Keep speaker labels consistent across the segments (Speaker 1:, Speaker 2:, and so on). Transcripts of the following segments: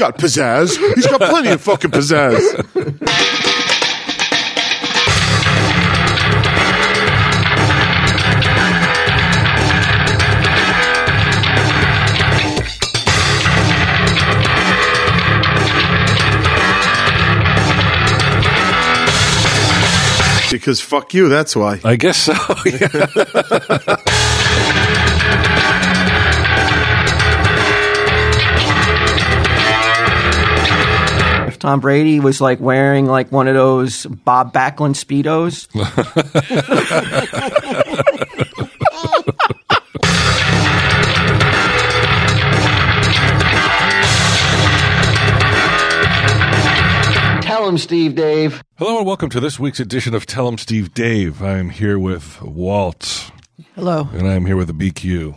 Speaker 1: got pizzazz. He's got plenty of fucking pizzazz. Because fuck you, that's why.
Speaker 2: I guess so. Yeah.
Speaker 3: Tom Brady was like wearing like one of those Bob Backlund speedos, tell him, Steve, Dave.
Speaker 2: Hello and welcome to this week's edition of Tell him, Steve Dave. I am here with Walt,
Speaker 3: Hello.
Speaker 2: and I am here with the BQ.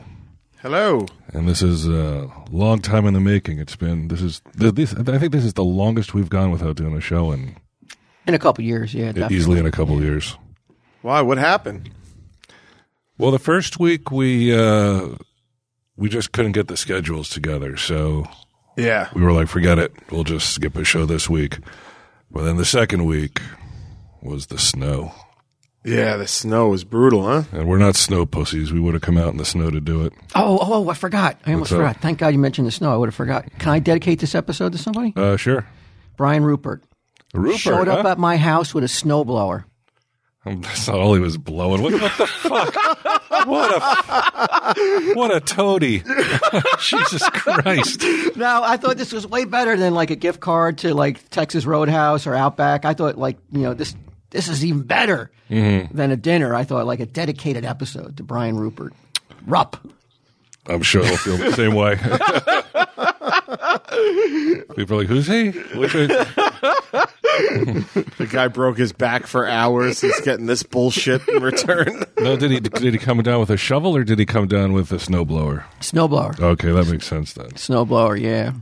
Speaker 1: Hello.
Speaker 2: And this is a long time in the making. It's been this is this, I think this is the longest we've gone without doing a show in
Speaker 3: In a couple years, yeah, definitely.
Speaker 2: easily in a couple of years.
Speaker 1: Why? What happened?
Speaker 2: Well, the first week we uh, we just couldn't get the schedules together, so
Speaker 1: Yeah.
Speaker 2: we were like, forget it. We'll just skip a show this week. But then the second week was the snow.
Speaker 1: Yeah, the snow was brutal, huh?
Speaker 2: And we're not snow pussies. We would have come out in the snow to do it.
Speaker 3: Oh, oh, I forgot. I almost
Speaker 2: What's up?
Speaker 3: forgot. Thank God you mentioned the snow. I would have forgot. Can I dedicate this episode to somebody?
Speaker 2: Uh, sure.
Speaker 3: Brian Rupert.
Speaker 2: Rupert
Speaker 3: Showed up
Speaker 2: huh?
Speaker 3: at my house with a snowblower.
Speaker 2: Um, That's not all he was blowing. What, what the fuck? What a what a toady! Jesus Christ!
Speaker 3: Now, I thought this was way better than like a gift card to like Texas Roadhouse or Outback. I thought like, you know, this this is even better
Speaker 2: Mm-hmm.
Speaker 3: than a dinner. I thought like a dedicated episode to Brian Rupert. Rupp.
Speaker 2: I'm sure he'll feel the same way. People are like, "Who's he?" Which one?
Speaker 1: The guy broke his back for hours. He's getting this bullshit in return.
Speaker 2: No, did he did he come down with a shovel or did he come down with a snowblower?
Speaker 3: Snowblower.
Speaker 2: Okay, that makes sense then.
Speaker 3: Snowblower, yeah.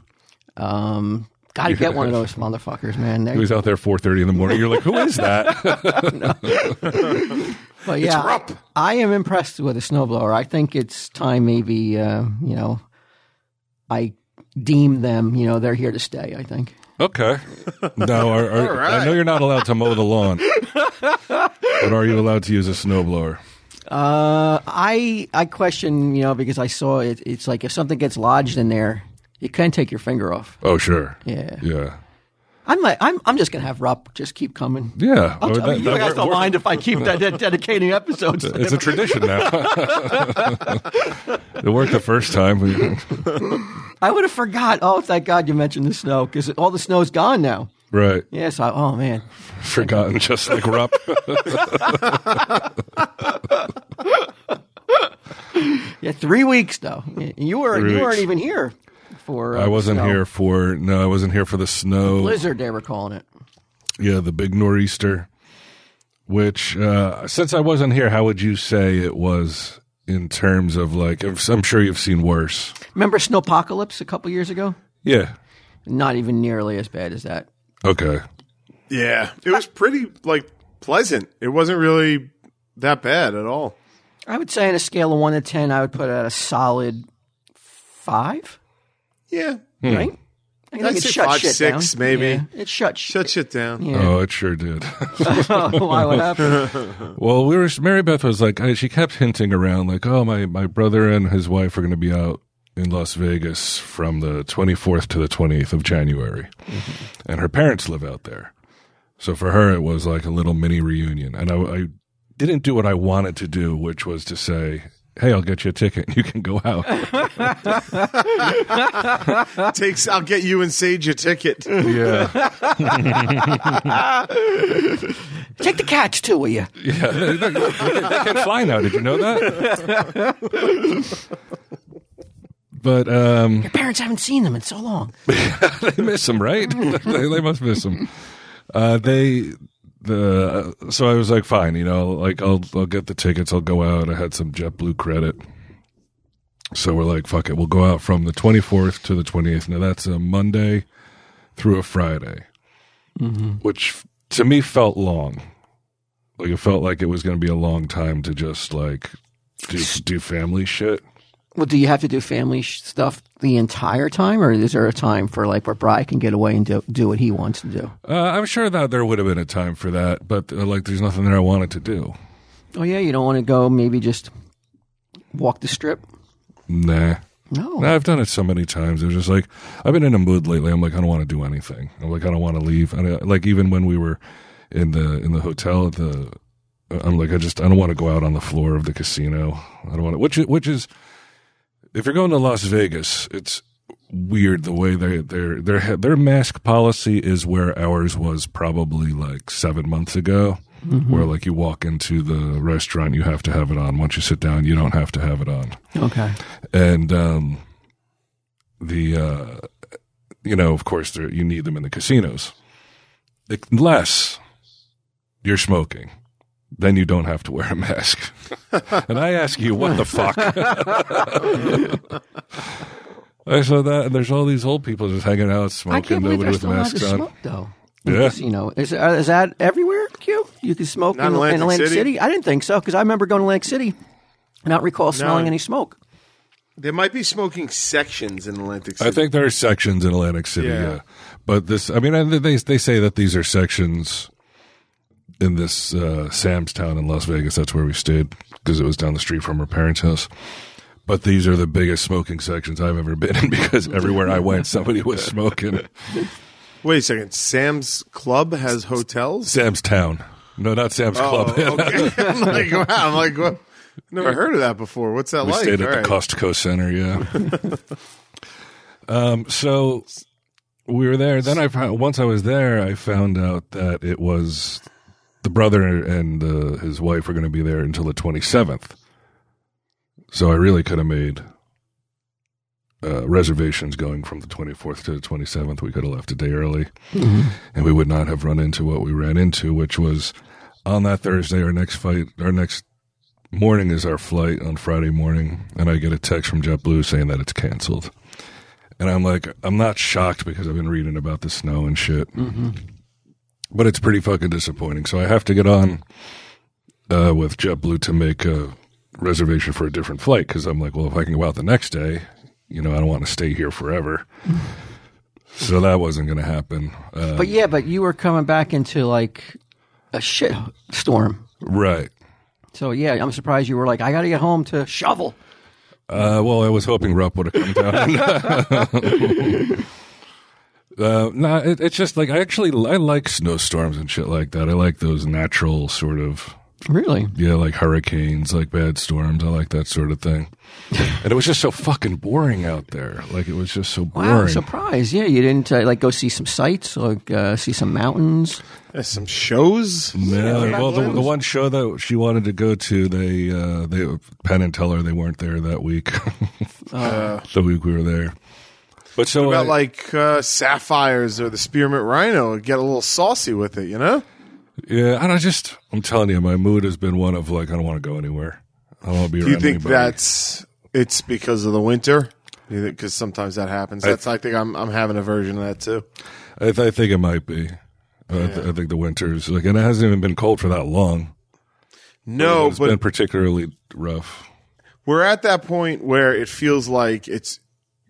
Speaker 3: Um, Got to get one of those motherfuckers, man. They-
Speaker 2: He was out there 4:30 in the morning. You're like, "Who is that?"
Speaker 3: But yeah, I, I am impressed with the snowblower. I think it's time maybe, uh, you know, I deem them, you know, they're here to stay, I think.
Speaker 2: Okay. No, are, are,
Speaker 1: All right.
Speaker 2: I know you're not allowed to mow the lawn, but are you allowed to use a snowblower?
Speaker 3: Uh, I I question, you know, because I saw it. It's like if something gets lodged in there, you can't take your finger off.
Speaker 2: Oh, sure.
Speaker 3: Yeah,
Speaker 2: Yeah.
Speaker 3: I'm like, I'm I'm just gonna have Rupp just keep coming.
Speaker 2: Yeah.
Speaker 3: I'll
Speaker 2: Oh,
Speaker 3: tell
Speaker 2: that-
Speaker 3: you
Speaker 2: that
Speaker 3: guys don't mind if I keep that, that dedicating episodes.
Speaker 2: It's a tradition now. it worked the first time.
Speaker 3: I would have forgot. Oh, thank God you mentioned the snow because all the snow's gone now.
Speaker 2: right.
Speaker 3: Yes. I, oh man.
Speaker 2: Forgotten, just like Rupp.
Speaker 3: Yeah, three weeks though. You were
Speaker 2: Three
Speaker 3: you
Speaker 2: weeks.
Speaker 3: weren't even here for. Uh,
Speaker 2: I wasn't
Speaker 3: snow.
Speaker 2: here for, no, I wasn't here for the snow.
Speaker 3: Blizzard, they were calling it.
Speaker 2: Yeah, the big nor'easter. Which, uh, since I wasn't here, how would you say it was in terms of like, I'm sure you've seen worse.
Speaker 3: Remember Snowpocalypse a couple years ago?
Speaker 2: Yeah.
Speaker 3: Not even nearly as bad as that.
Speaker 2: Okay.
Speaker 1: Yeah, it was pretty like pleasant. It wasn't really that bad at all.
Speaker 3: I would say on a scale of one to ten, I would put it at a solid five.
Speaker 1: Yeah, hmm.
Speaker 3: Right? I think
Speaker 1: I'd
Speaker 3: it shut
Speaker 1: five,
Speaker 3: shit
Speaker 1: six,
Speaker 3: down.
Speaker 1: maybe.
Speaker 3: Yeah, it shut shit.
Speaker 1: shut shit down.
Speaker 3: Yeah.
Speaker 2: Oh, it sure did.
Speaker 3: Oh, why? What happened?
Speaker 2: Well, we were. Mary Beth was like, she kept hinting around, like, "Oh, my my brother and his wife are going to be out in Las Vegas from the 24th to the 20th of January, mm-hmm. and her parents live out there. So for her, it was like a little mini reunion. And I, I didn't do what I wanted to do, which was to say, "Hey, I'll get you a ticket. You can go out."
Speaker 1: Takes. I'll get you and Sage a ticket.
Speaker 2: yeah,
Speaker 3: Take the cats too, will you?
Speaker 2: yeah. They, they- they can't fly now. Did you know that? But um,
Speaker 3: Your parents haven't seen them in so long.
Speaker 2: they miss him, right? they, they must miss him. Uh, they the so I was like, fine, you know, like I'll I'll get the tickets. I'll go out. I had some JetBlue credit, so we're like, fuck it, we'll go out from the twenty fourth to the twentieth. Now that's a Monday through a Friday, mm-hmm. which to me felt long. Like it felt like it was going to be a long time to just like do do family shit.
Speaker 3: Well, do you have to do family sh- stuff the entire time, or is there a time for like where Bry can get away and do, do what he wants to do?
Speaker 2: Uh, I'm sure that there would have been a time for that, but uh, like, there's nothing that I wanted to do.
Speaker 3: Oh yeah, you don't want to go maybe just walk the strip.
Speaker 2: Nah.
Speaker 3: No,
Speaker 2: I've done it so many times. It was just like I've been in a mood lately. I'm like I don't want to do anything. I'm like I don't want to leave. And I, like even when we were in the in the hotel at the, I'm like I just I don't want to go out on the floor of the casino. I don't want to. Which which is, if you're going to Las Vegas, it's weird the way they their their their mask policy is where ours was probably like seven months ago. Where like you walk into the restaurant, you have to have it on. Once you sit down, you don't have to have it on
Speaker 3: okay.
Speaker 2: and um, the uh, you know, of course, you need them in the casinos, unless you're smoking. Then you don't have to wear a mask. and I ask you, what the fuck? I saw that, and there's all these old people just hanging out
Speaker 3: I
Speaker 2: smoking,
Speaker 3: can't believe
Speaker 2: nobody
Speaker 3: they're
Speaker 2: with
Speaker 3: still allowed
Speaker 2: masks on.
Speaker 3: smoke though. in
Speaker 2: Yeah.
Speaker 3: casino. Is, uh, is that everywhere, Q? You can smoke
Speaker 1: Not
Speaker 3: in,
Speaker 1: in Atlantic
Speaker 3: in Atlantic
Speaker 1: City.
Speaker 3: City? I didn't think so because I remember going to Atlantic City and not recall smelling any smoke.
Speaker 1: There might be smoking sections in Atlantic City.
Speaker 2: I think there are sections in Atlantic City, yeah.
Speaker 1: Yeah.
Speaker 2: But this, I mean, and they they say that these are sections in this uh, Sam's Town in Las Vegas. That's where we stayed because it was down the street from our parents' house. But these are the biggest smoking sections I've ever been in because everywhere I went, somebody was smoking.
Speaker 1: Wait a second. Sam's Club has hotels.
Speaker 2: Sam's Town, no, not Sam's
Speaker 1: Oh,
Speaker 2: Club.
Speaker 1: okay. I'm like, wow. I'm like, what? Never heard of that before. What's that like?
Speaker 2: We
Speaker 1: like?
Speaker 2: stayed at
Speaker 1: All
Speaker 2: the
Speaker 1: right.
Speaker 2: Costco Center, yeah. um, so we were there. Then I found, once I was there, I found out that it was the brother and uh, his wife were going to be there until the twenty seventh. So I really could have made uh, reservations going from the twenty fourth to the twenty seventh. We could have left a day early, and we would not have run into what we ran into, which was on that Thursday. Our next fight, our next morning is our flight on Friday morning, and I get a text from JetBlue saying that it's canceled. And I'm like, I'm not shocked because I've been reading about the snow and shit. But it's pretty fucking disappointing. So I have to get on uh, with JetBlue to make a reservation for a different flight because I'm like, well, if I can go out the next day, you know, I don't want to stay here forever. so that wasn't going to happen. Uh,
Speaker 3: But yeah, but you were coming back into like a shit storm.
Speaker 2: right.
Speaker 3: So yeah, I'm surprised you were like, I got to get home to shovel.
Speaker 2: Uh, well, I was hoping Rupp would have come down. uh, no, it, it's just like I actually I like snowstorms and shit like that. I like those natural sort of
Speaker 3: Really?
Speaker 2: yeah, like hurricanes, like bad storms. I like that sort of thing. and it was just so fucking boring out there. Like it was just so boring.
Speaker 3: Wow,
Speaker 2: boring.
Speaker 3: surprise! Yeah, you didn't uh, like go see some sights, like uh, see some mountains.
Speaker 1: There's some shows.
Speaker 2: No,
Speaker 3: Yeah,
Speaker 2: well, the, the one show that she wanted to go to, they uh, they Penn and Teller, they weren't there that week. the week we were there. But so
Speaker 1: About
Speaker 2: I-
Speaker 1: like uh, sapphires or the spearmint rhino. Get a little saucy with it, you know?
Speaker 2: Yeah, and I just, I'm telling you, my mood has been one of like, I don't want to go anywhere. I don't want to be
Speaker 1: Do
Speaker 2: around
Speaker 1: you think
Speaker 2: anybody.
Speaker 1: that's it's because of the winter? Because sometimes that happens. That's I think I'm I'm having a version of that too.
Speaker 2: I, th- I think it might be. I, th- I think the winter's like, and it hasn't even been cold for that long.
Speaker 1: No,
Speaker 2: it's
Speaker 1: but
Speaker 2: been particularly rough.
Speaker 1: we're at that point where it feels like it's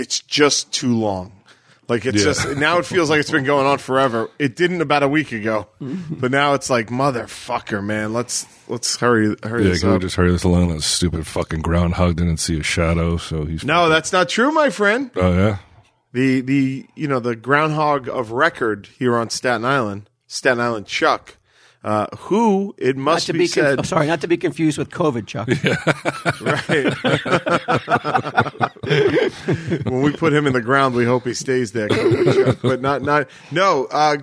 Speaker 1: it's just too long. Like it's
Speaker 2: Yeah.
Speaker 1: just now it feels like it's been going on forever. It didn't about a week ago, but now it's like motherfucker, man. Let's let's hurry hurry
Speaker 2: Yeah,
Speaker 1: this
Speaker 2: can we just hurry this along? That stupid fucking groundhog didn't see a shadow, so he's
Speaker 1: No, that's not true, my friend.
Speaker 2: Oh yeah,
Speaker 1: The the you know the groundhog of record here on Staten Island, Staten Island Chuck, uh, who it
Speaker 3: Not
Speaker 1: must
Speaker 3: to
Speaker 1: be,
Speaker 3: be conf-
Speaker 1: said.
Speaker 3: oh, sorry, not to be confused with COVID, Chuck. Right.
Speaker 1: when we put him in the ground, we hope he stays there. Chuck, but not not no. Uh,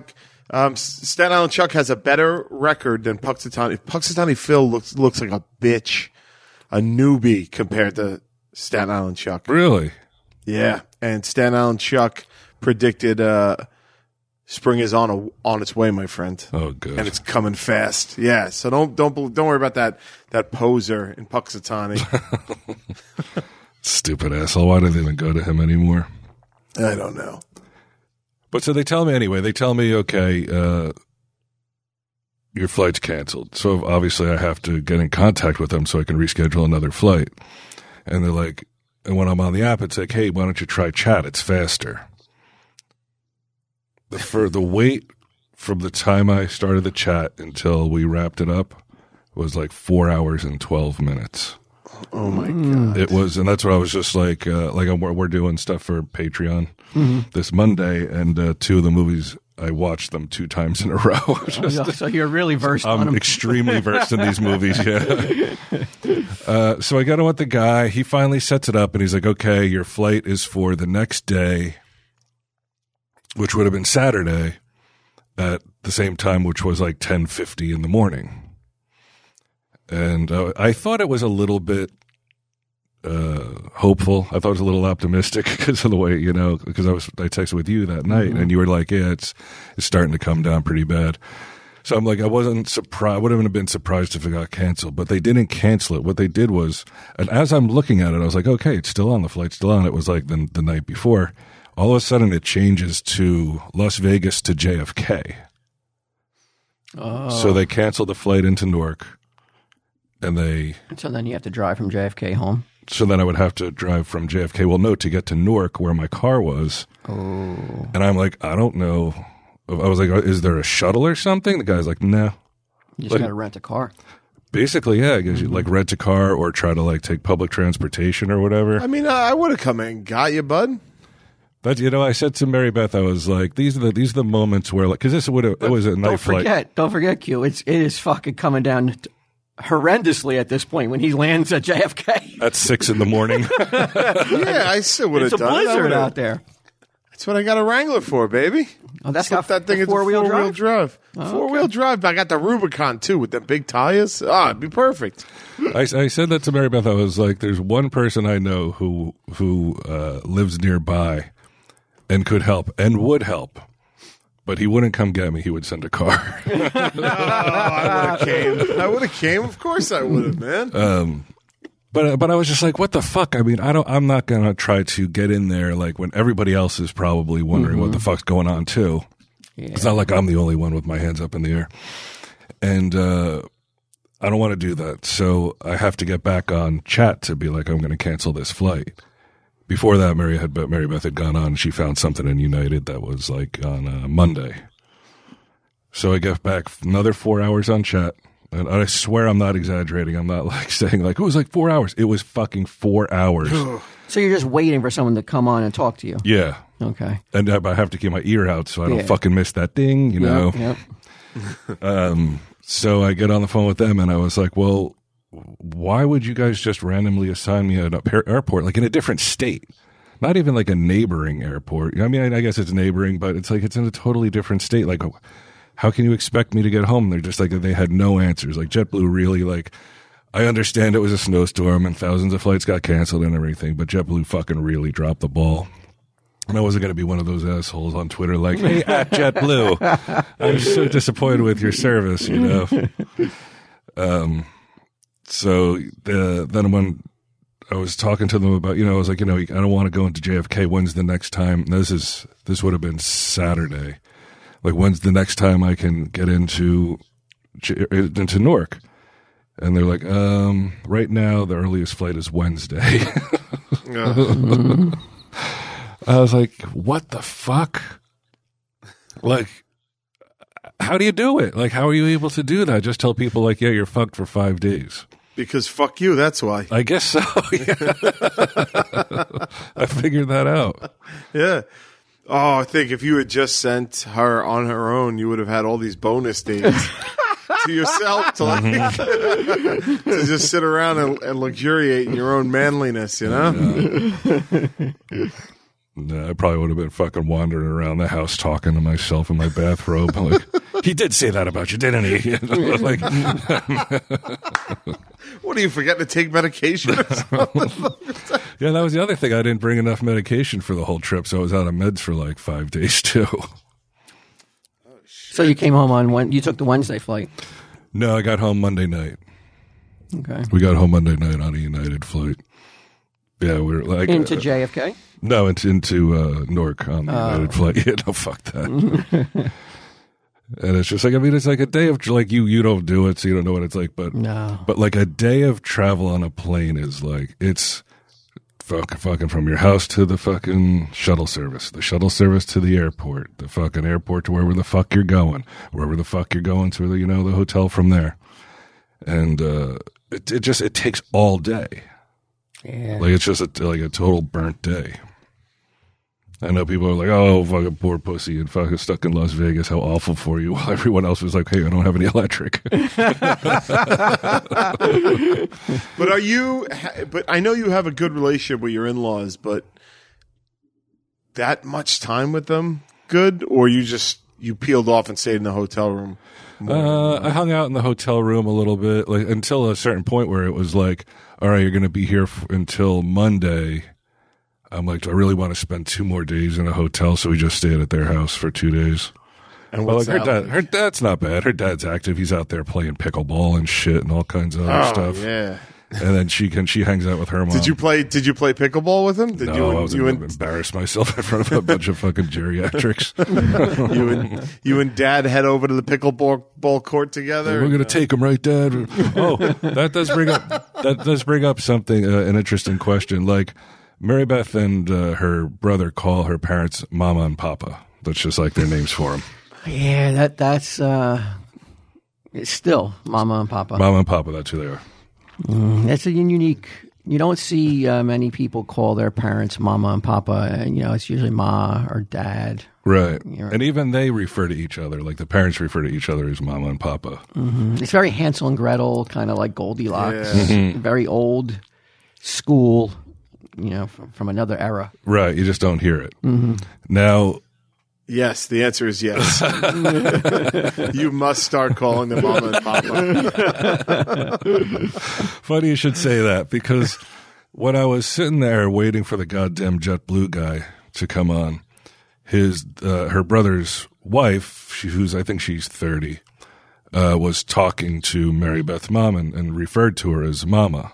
Speaker 1: um, Staten Island Chuck has a better record than Punxsutawney. Punxsutawney Phil looks looks like a bitch, a newbie compared to Staten Island Chuck.
Speaker 2: really?
Speaker 1: Yeah, and Staten Island Chuck predicted uh, spring is on a, on its way, my friend.
Speaker 2: Oh good.
Speaker 1: and it's coming fast. Yeah, so don't don't don't worry about that that poser in Punxsutawney.
Speaker 2: Stupid asshole. Why do they even go to him anymore?
Speaker 1: I don't know.
Speaker 2: But so they tell me anyway. They tell me, okay, uh, your flight's canceled. So obviously I have to get in contact with them so I can reschedule another flight. And they're like, and when I'm on the app, it's like, hey, why don't you try chat? It's faster. The for the wait from the time I started the chat until we wrapped it up was like four hours and twelve minutes.
Speaker 1: Oh my god!
Speaker 2: It was, and that's what I was just like. Uh, like I'm, we're, we're doing stuff for Patreon this Monday, and uh, two of the movies I watched them two times in a row. Just-
Speaker 3: so you're really versed
Speaker 2: I'm
Speaker 3: them.
Speaker 2: extremely versed in these movies. Yeah. Uh, so I got on with the guy. He finally sets it up, and he's like, "Okay, your flight is for the next day, which would have been Saturday, at the same time, which was like ten fifty in the morning." And uh, I thought it was a little bit uh, hopeful. I thought it was a little optimistic because of the way you know. Because I was I texted with you that night, and you were like, "Yeah, it's it's starting to come down pretty bad." So I'm like, I wasn't surprised. I wouldn't have been surprised if it got canceled, but they didn't cancel it. What they did was, and as I'm looking at it, I was like, okay, it's still on. The flight's still on. It was like the, the night before. All of a sudden, it changes to Las Vegas to JFK.
Speaker 3: Oh.
Speaker 2: So they cancel the flight into Newark, and they.
Speaker 3: So then you have to drive from JFK home.
Speaker 2: So then I would have to drive from JFK. Well, no, to get to Newark, where my car was.
Speaker 3: Oh.
Speaker 2: And I'm like, I don't know. I was like, is there a shuttle or something? The guy's like, no.
Speaker 3: You just
Speaker 2: Like-
Speaker 3: got to rent a car.
Speaker 2: Basically, yeah, I guess you like rent a car or try to like take public transportation or whatever.
Speaker 1: I mean, I, I would have come in and got you, bud.
Speaker 2: But you know, I said to Mary Beth, I was like, these are the these are the moments where like, because this would have it was a night
Speaker 3: Don't
Speaker 2: flight.
Speaker 3: forget, don't forget, Q. It's it is fucking coming down t- horrendously at this point when he lands at JFK.
Speaker 2: at six in the morning.
Speaker 1: Yeah, I still would have done.
Speaker 3: It's a
Speaker 1: done it. I
Speaker 3: blizzard
Speaker 1: would've-
Speaker 3: out there.
Speaker 1: That's what I got a Wrangler for, baby.
Speaker 3: Oh, that's
Speaker 1: Flip
Speaker 3: got
Speaker 1: that thing into
Speaker 3: four wheel
Speaker 1: four-wheel
Speaker 3: drive.
Speaker 1: drive. four-wheel drive. I got the Rubicon too with the big tires. Ah, it'd be perfect.
Speaker 2: I, I said that to Mary Beth. I was like, "There's one person I know who who uh, lives nearby and could help and would help, but he wouldn't come get me. He would send a car."
Speaker 1: Oh, I would have came. I would have came. Of course, I would have, man.
Speaker 2: Um, but uh, but I was just like, what the fuck? I mean, I don't. I'm not gonna try to get in there like when everybody else is probably wondering what the mm-hmm. fuck's going on too. It's not like I'm the only one with my hands up in the air, and uh, I don't want to do that. So I have to get back on chat to be like, I'm going to cancel this flight. Before that, Mary had Mary Beth had gone on. She found something in United that was like on uh, Monday. So I get back another four hours on chat. And I swear I'm not exaggerating. I'm not like saying like it was like four hours. It was fucking four hours.
Speaker 3: So you're just waiting for someone to come on and talk to you.
Speaker 2: yeah.
Speaker 3: Okay.
Speaker 2: And I I have to keep my ear out so I don't
Speaker 3: Yeah.
Speaker 2: fucking miss that ding, you know?
Speaker 3: Yep. Um.
Speaker 2: So I get on the phone with them and I was like, well, why would you guys just randomly assign me an airport, like in a different state? Not even like a neighboring airport. I mean, I, I guess it's neighboring, but it's like it's in a totally different state. Like, how can you expect me to get home? They're just like, they had no answers. Like, JetBlue really, like, I understand it was a snowstorm and thousands of flights got canceled and everything, but JetBlue fucking really dropped the ball. And I wasn't going to be one of those assholes on Twitter like, hey, at JetBlue, I'm so disappointed with your service, you know? Um, so the, then when I was talking to them about, you know, I was like, you know, I don't want to go into JFK. When's the next time? and This is, this would have been Saturday. Like, when's the next time I can get into, into Newark? And they're like, um, right now, the earliest flight is Wednesday.
Speaker 1: Yeah.
Speaker 2: I was like, what the fuck? Like, how do you do it? Like, how are you able to do that? Just tell people, like, yeah, you're fucked for five days.
Speaker 1: Because fuck you. That's why.
Speaker 2: I guess so. Yeah. I figured that out.
Speaker 1: Yeah. Oh, I think if you had just sent her on her own, you would have had all these bonus days to yourself to like mhm. to just sit around and, and luxuriate in your own manliness. You know.
Speaker 2: No, Uh, I probably would have been fucking wandering around the house talking to myself in my bathrobe. Like, he did say that about you, didn't he? You know, like,
Speaker 1: What are you forgetting to take medication?
Speaker 2: yeah, that was the other thing. I didn't bring enough medication for the whole trip, so I was out of meds for like five days too.
Speaker 3: So you came home on when you took the Wednesday flight.
Speaker 2: No, I got home Monday night.
Speaker 3: Okay.
Speaker 2: We got home Monday night on a United flight. Yeah, we are like
Speaker 3: Into
Speaker 2: uh,
Speaker 3: JFK.
Speaker 2: no, into into uh, Newark on the United flight. Yeah, no, fuck that. and it's just like I mean, it's like a day of like you you don't do it, so you don't know what it's like. But
Speaker 3: No.
Speaker 2: but like a day of travel on a plane is like it's fucking fucking from your house to the fucking shuttle service, the shuttle service to the airport, the fucking airport to wherever the fuck you're going, wherever the fuck you're going to the you know the hotel from there, and uh, it it just it takes all day.
Speaker 3: Yeah.
Speaker 2: Like it's just a, like a total burnt day. I know people are like, "Oh, fucking poor pussy and fucking stuck in Las Vegas. How awful for you." While everyone else was like, "Hey, I don't have any electric."
Speaker 1: But are you? But I know you have a good relationship with your in-laws, but that much time with them, good, or you just you peeled off and stayed in the hotel room?
Speaker 2: Uh, I hung out in the hotel room a little bit, like until a certain point where it was like, "All right, you're going to be here f- until Monday." I'm like, "Do I really want to spend two more days in a hotel?" So we just stayed at their house for two days.
Speaker 1: And
Speaker 2: Well,
Speaker 1: what's
Speaker 2: like her
Speaker 1: that
Speaker 2: dad, her dad's not bad. Her dad's active. He's out there playing pickleball and shit and all kinds of other
Speaker 1: Oh,
Speaker 2: stuff.
Speaker 1: yeah.
Speaker 2: And then she can she hangs out with her mom.
Speaker 1: Did you play? Did you play pickleball with him? Did
Speaker 2: No,
Speaker 1: you
Speaker 2: I was
Speaker 1: you
Speaker 2: going to
Speaker 1: and
Speaker 2: embarrass myself in front of a bunch of fucking geriatrics.
Speaker 1: you and you and Dad head over to the pickleball ball court together?
Speaker 2: We're going to take him, right, Dad? Oh, that does bring up that does bring up something uh, an interesting question. Like Mary Beth and uh, her brother call her parents Mama and Papa. That's just like their names for them.
Speaker 3: Yeah, that that's uh, it's still Mama and Papa.
Speaker 2: Mama and Papa. That's who they are. Mm-hmm.
Speaker 3: That's a unique. You don't see uh, many people call their parents Mama and Papa. And, you know, it's usually Ma or Dad.
Speaker 2: Right.
Speaker 3: right.
Speaker 2: And even they refer to each other, like the parents refer to each other as Mama and Papa. Mm-hmm.
Speaker 3: It's very Hansel and Gretel, kind of like Goldilocks.
Speaker 1: Yeah. Mm-hmm.
Speaker 3: Very old school. You know, from, from another era.
Speaker 2: Right. You just don't hear it. Now,
Speaker 1: Yes, the answer is yes. you must start calling them Mama and Papa.
Speaker 2: Funny you should say that because when I was sitting there waiting for the goddamn JetBlue guy to come on, his uh, her brother's wife, she, who's I think she's thirty, uh, was talking to Mary Beth's mom and, and referred to her as Mama.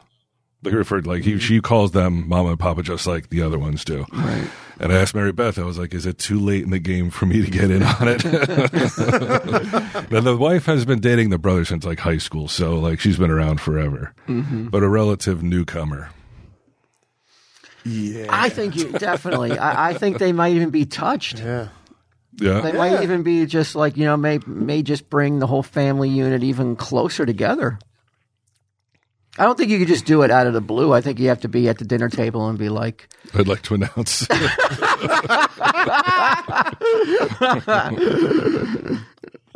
Speaker 2: They referred like he, she calls them Mama and Papa just like the other ones do.
Speaker 3: Right.
Speaker 2: And I asked Mary Beth, I was like, is it too late in the game for me to get in on it? now, the wife has been dating the brother since like high school, so like she's been around forever, mm-hmm. but a relative newcomer.
Speaker 1: Yeah.
Speaker 3: I think you definitely. I, I think they might even be touched.
Speaker 1: Yeah. Yeah.
Speaker 3: They
Speaker 2: Yeah.
Speaker 3: might even be just like you know, may may just bring the whole family unit even closer together. I don't think you could just do it out of the blue. I think you have to be at the dinner table and be like,
Speaker 2: I'd like to announce.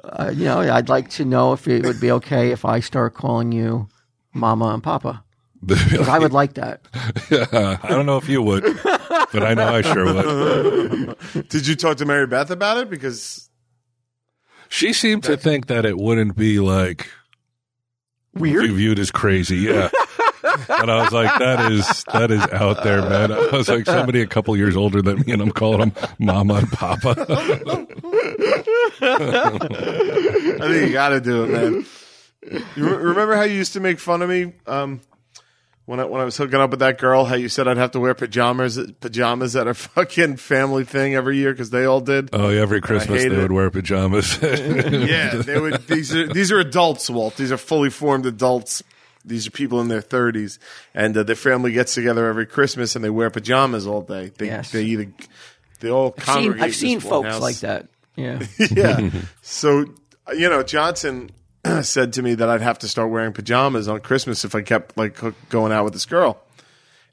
Speaker 3: uh, you know, I'd like to know if it would be okay if I start calling you Mama and Papa. 'Cause I would like that.
Speaker 2: Yeah, I don't know if you would, but I know I sure would.
Speaker 1: Did you talk to Mary Beth about it? Because
Speaker 2: She seemed to think that it wouldn't be like
Speaker 3: Weird.
Speaker 2: viewed as crazy. Yeah. And I was like, that is that is out there, man. I was like, somebody a couple years older than me, and I'm calling them Mama and Papa.
Speaker 1: I think you got to do it, man. You re- remember how you used to make fun of me um, when I when I was hooking up with that girl? How you said I'd have to wear pajamas pajamas at a fucking family thing every year because they all did.
Speaker 2: Oh, yeah, every Christmas they
Speaker 1: it.
Speaker 2: would wear pajamas.
Speaker 1: yeah, they would. These are these are adults, Walt. These are fully formed adults. These are people in their thirties, and uh, their family gets together every Christmas and they wear pajamas all day. They
Speaker 3: Yes.
Speaker 1: they either they all
Speaker 3: I've seen. I've seen folks
Speaker 1: house.
Speaker 3: like that. Yeah.
Speaker 1: yeah. So, you know, Johnson said to me that I'd have to start wearing pajamas on Christmas if I kept like going out with this girl.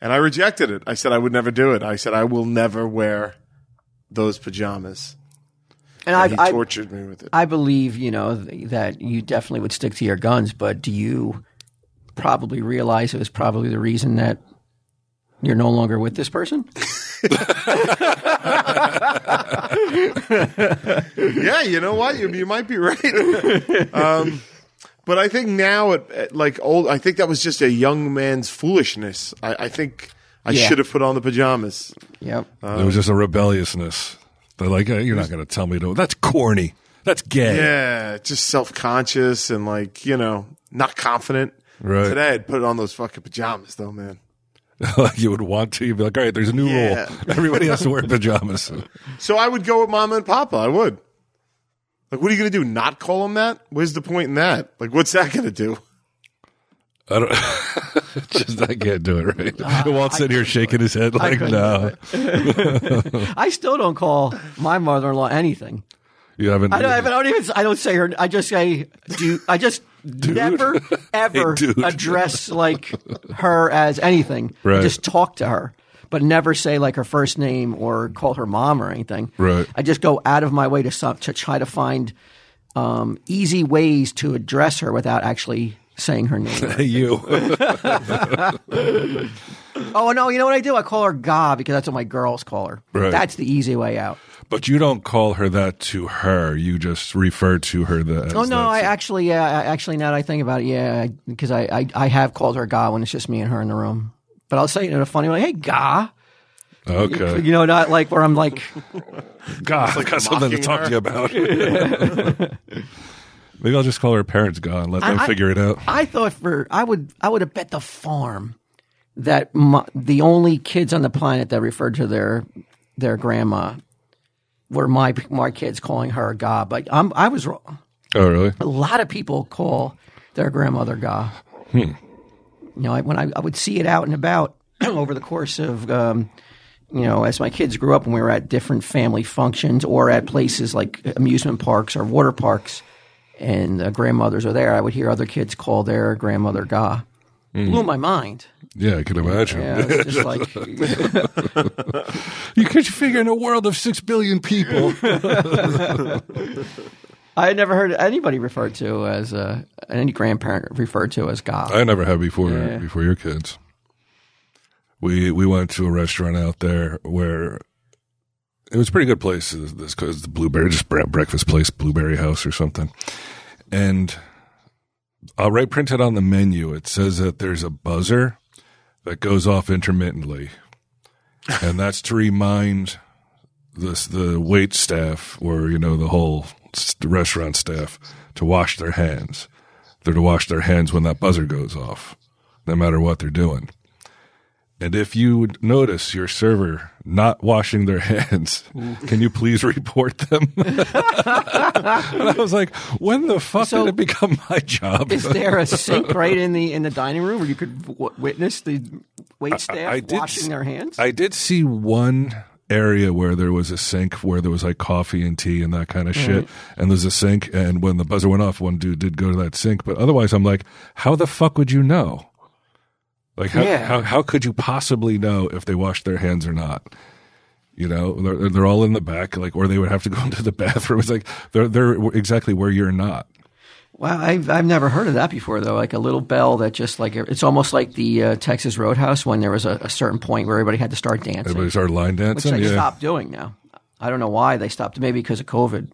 Speaker 1: And I rejected it. I said I would never do it. I said I will never wear those pajamas.
Speaker 3: And
Speaker 1: And
Speaker 3: I,
Speaker 1: he
Speaker 3: I,
Speaker 1: tortured me with it.
Speaker 3: I believe, you know, th- that you definitely would stick to your guns, but do you probably realize it was probably the reason that you're no longer with this person?
Speaker 1: yeah, you know what? You, you might be right. um, but I think now, at, at like old, I think that was just a young man's foolishness. I, I think I
Speaker 3: Yeah.
Speaker 1: should have put on the pajamas.
Speaker 3: Yep.
Speaker 2: it was just a rebelliousness. They're like, hey, you're not going to tell me to. That's corny. That's gay.
Speaker 1: Yeah, just self conscious and like you know not confident.
Speaker 2: Right.
Speaker 1: Today I'd put on those fucking pajamas though, man.
Speaker 2: like you would want to. You'd be like, all right, there's a new
Speaker 1: Yeah.
Speaker 2: rule. Everybody has to wear pajamas.
Speaker 1: So I would go with Mama and Papa. I would. Like, what are you gonna do? Not call them that? Where's the point in that? Like, what's that gonna do?
Speaker 2: I don't. just I can't do it right. Uh, Walt's sitting here shaking his head like,
Speaker 3: couldn't
Speaker 2: no,
Speaker 3: I still don't call my mother-in-law anything.
Speaker 2: you haven't.
Speaker 3: I don't, I don't even. I don't say her. I just say, "Do." I just never ever
Speaker 2: dude.
Speaker 3: address like her as anything.
Speaker 2: Right.
Speaker 3: just talk to her, but never say like her first name or call her mom or anything.
Speaker 2: Right.
Speaker 3: I just go out of my way to some, to try to find um, easy ways to address her without actually saying her name.
Speaker 2: you.
Speaker 3: oh no, you know what I do? I call her Ga because that's what my girls call her.
Speaker 2: Right.
Speaker 3: That's the easy way out.
Speaker 2: But you don't call her that to her. You just refer to her that.
Speaker 3: Oh no, I actually, yeah, I, actually, now that I think about it, yeah, because I, I, I have called her Ga when it's just me and her in the room. But I'll say it in a funny way. Hey, Ga,
Speaker 2: okay.
Speaker 3: you know, not like where I'm like,
Speaker 2: God, I got something to talk
Speaker 1: her.
Speaker 2: to you about. Maybe I'll just call her parents gone. Let them
Speaker 3: I-
Speaker 2: figure it out.
Speaker 3: I thought for I would I would have bet the farm that my, the only kids on the planet that referred to their their grandma were my my kids calling her God, But I'm, I was wrong.
Speaker 2: Oh, really?
Speaker 3: a lot of people call their grandmother Ga. You know, I, when I, I would see it out and about over the course of, um, you know, as my kids grew up and we were at different family functions or at places like amusement parks or water parks, and uh, grandmothers are there, I would hear other kids call their grandmother Ga. Blew my mind.
Speaker 2: Yeah, I can imagine.
Speaker 3: Yeah, just like
Speaker 2: You could figure in a world of six billion people.
Speaker 3: I had never heard anybody referred to as uh, any grandparent referred to as God.
Speaker 2: I never have before
Speaker 3: Yeah.
Speaker 2: before your kids. We we went to a restaurant out there where it was a pretty good place. This this cause the blueberry just breakfast place, Blueberry House or something. And I'll write printed on the menu. It says that there's a buzzer that goes off intermittently, and that's to remind this the wait staff or you know the whole restaurant staff to wash their hands. They're to wash their hands when that buzzer goes off, no matter what they're doing. And if you would notice your server not washing their hands, can you please report them? and I was like, when the fuck
Speaker 3: So-
Speaker 2: did it become my job?
Speaker 3: Is there a sink right in the in the dining room where you could w- witness the wait staff
Speaker 2: I did
Speaker 3: washing their hands?
Speaker 2: I did see one area where there was a sink where there was like coffee and tea and that kind of shit. And there's a sink, and when the buzzer went off, one dude did go to that sink. But otherwise, I'm like, how the fuck would you know? Like, how
Speaker 3: Yeah.
Speaker 2: how, how could you possibly know if they washed their hands or not? You know, they're, they're all in the back, like, or they would have to go into the bathroom. It's like they're they're exactly where you're not.
Speaker 3: Well, I've I've never heard of that before though. Like a little bell that just like it's almost like the uh, Texas Roadhouse when there was a, a certain point where everybody had to start dancing,
Speaker 2: Everybody started line
Speaker 3: which
Speaker 2: dancing.
Speaker 3: they
Speaker 2: yeah,
Speaker 3: stopped doing now. I don't know why they stopped. Maybe because of COVID.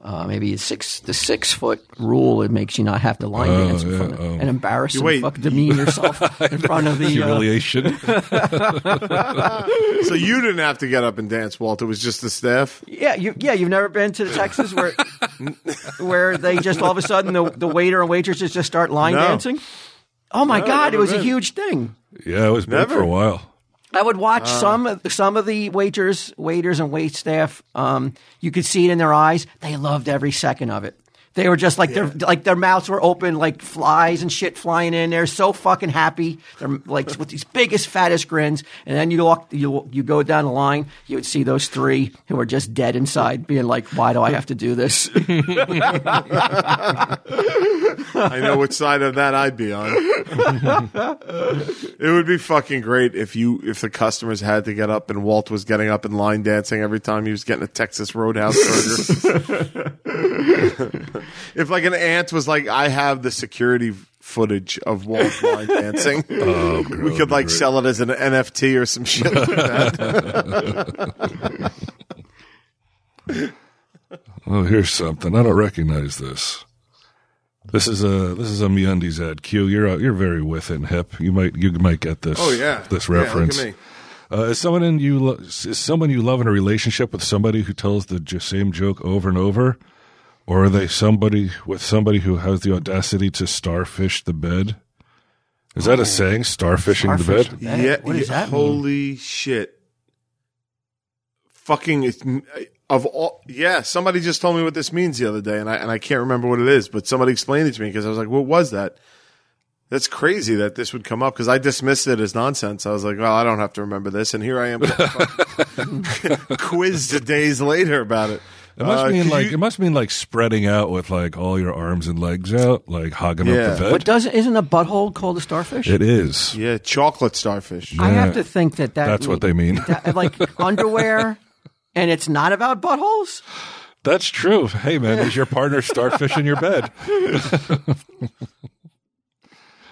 Speaker 3: Uh, maybe the six the six foot rule it makes you not have to line
Speaker 2: Oh,
Speaker 3: dance in
Speaker 2: yeah,
Speaker 3: front of,
Speaker 2: oh.
Speaker 3: and embarrass and fuck demean yourself in front of the. Uh,
Speaker 2: humiliation.
Speaker 1: So you didn't have to get up and dance, Walt. It was just the staff.
Speaker 3: yeah, you yeah you've never been to the Texas where where they just all of a sudden the the waiter and waitresses just start line
Speaker 1: No.
Speaker 3: dancing. Oh my God! It
Speaker 1: never
Speaker 3: was a huge thing.
Speaker 2: yeah, it was big
Speaker 1: Never.
Speaker 2: for a while.
Speaker 3: I would watch some some of the waiters, waiters and wait staff. Um, you could see it in their eyes. They loved every second of it. They were just like their like their mouths were open, like flies and shit flying in. They're so fucking happy. They're like with these biggest, fattest grins. And then you walk, you you go down the line, you would see those three who are just dead inside, being like, "Why do I have to do this?"
Speaker 1: I know which side of that I'd be on. it would be fucking great if you if the customers had to get up and Walt was getting up and line dancing every time he was getting a Texas Roadhouse burger. if like an aunt was like, I have the security footage of Walt line dancing.
Speaker 2: Oh,
Speaker 1: we could like sell it as an NFT or some shit like that.
Speaker 2: Oh, here's something. I don't recognize this. This is a this is a MeUndies ad. Q, you're uh, you're very with it and hip. You might you might get this.
Speaker 1: Oh yeah,
Speaker 2: this
Speaker 1: Yeah,
Speaker 2: reference.
Speaker 1: me.
Speaker 2: uh, is someone in you lo- is someone you love in a relationship with somebody who tells the j- same joke over and over, or are they somebody with somebody who has the audacity to starfish the bed? Is that a oh. saying? Starfishing the bed.
Speaker 3: the bed?
Speaker 1: Yeah,
Speaker 3: What does
Speaker 1: yeah,
Speaker 3: that mean?
Speaker 1: holy shit. Fucking it's, of all yeah, somebody just told me what this means the other day and I and I can't remember what it is, but somebody explained it to me because I was like, "What was that?" That's crazy that this would come up because I dismissed it as nonsense. I was like, well, I don't have to remember this. And here I am quizzed days later about it.
Speaker 2: It must
Speaker 1: Uh,
Speaker 2: mean like
Speaker 1: you-
Speaker 2: it must mean like spreading out with like all your arms and legs out, like hogging
Speaker 1: Yeah.
Speaker 2: up the bed.
Speaker 3: But doesn't isn't a butthole called a starfish?
Speaker 2: it is.
Speaker 1: yeah, chocolate starfish.
Speaker 3: I have to think that, that
Speaker 2: That's what they mean.
Speaker 3: that- like underwear, and it's not about buttholes.
Speaker 2: That's true. Hey man, is your partner starfish in your bed?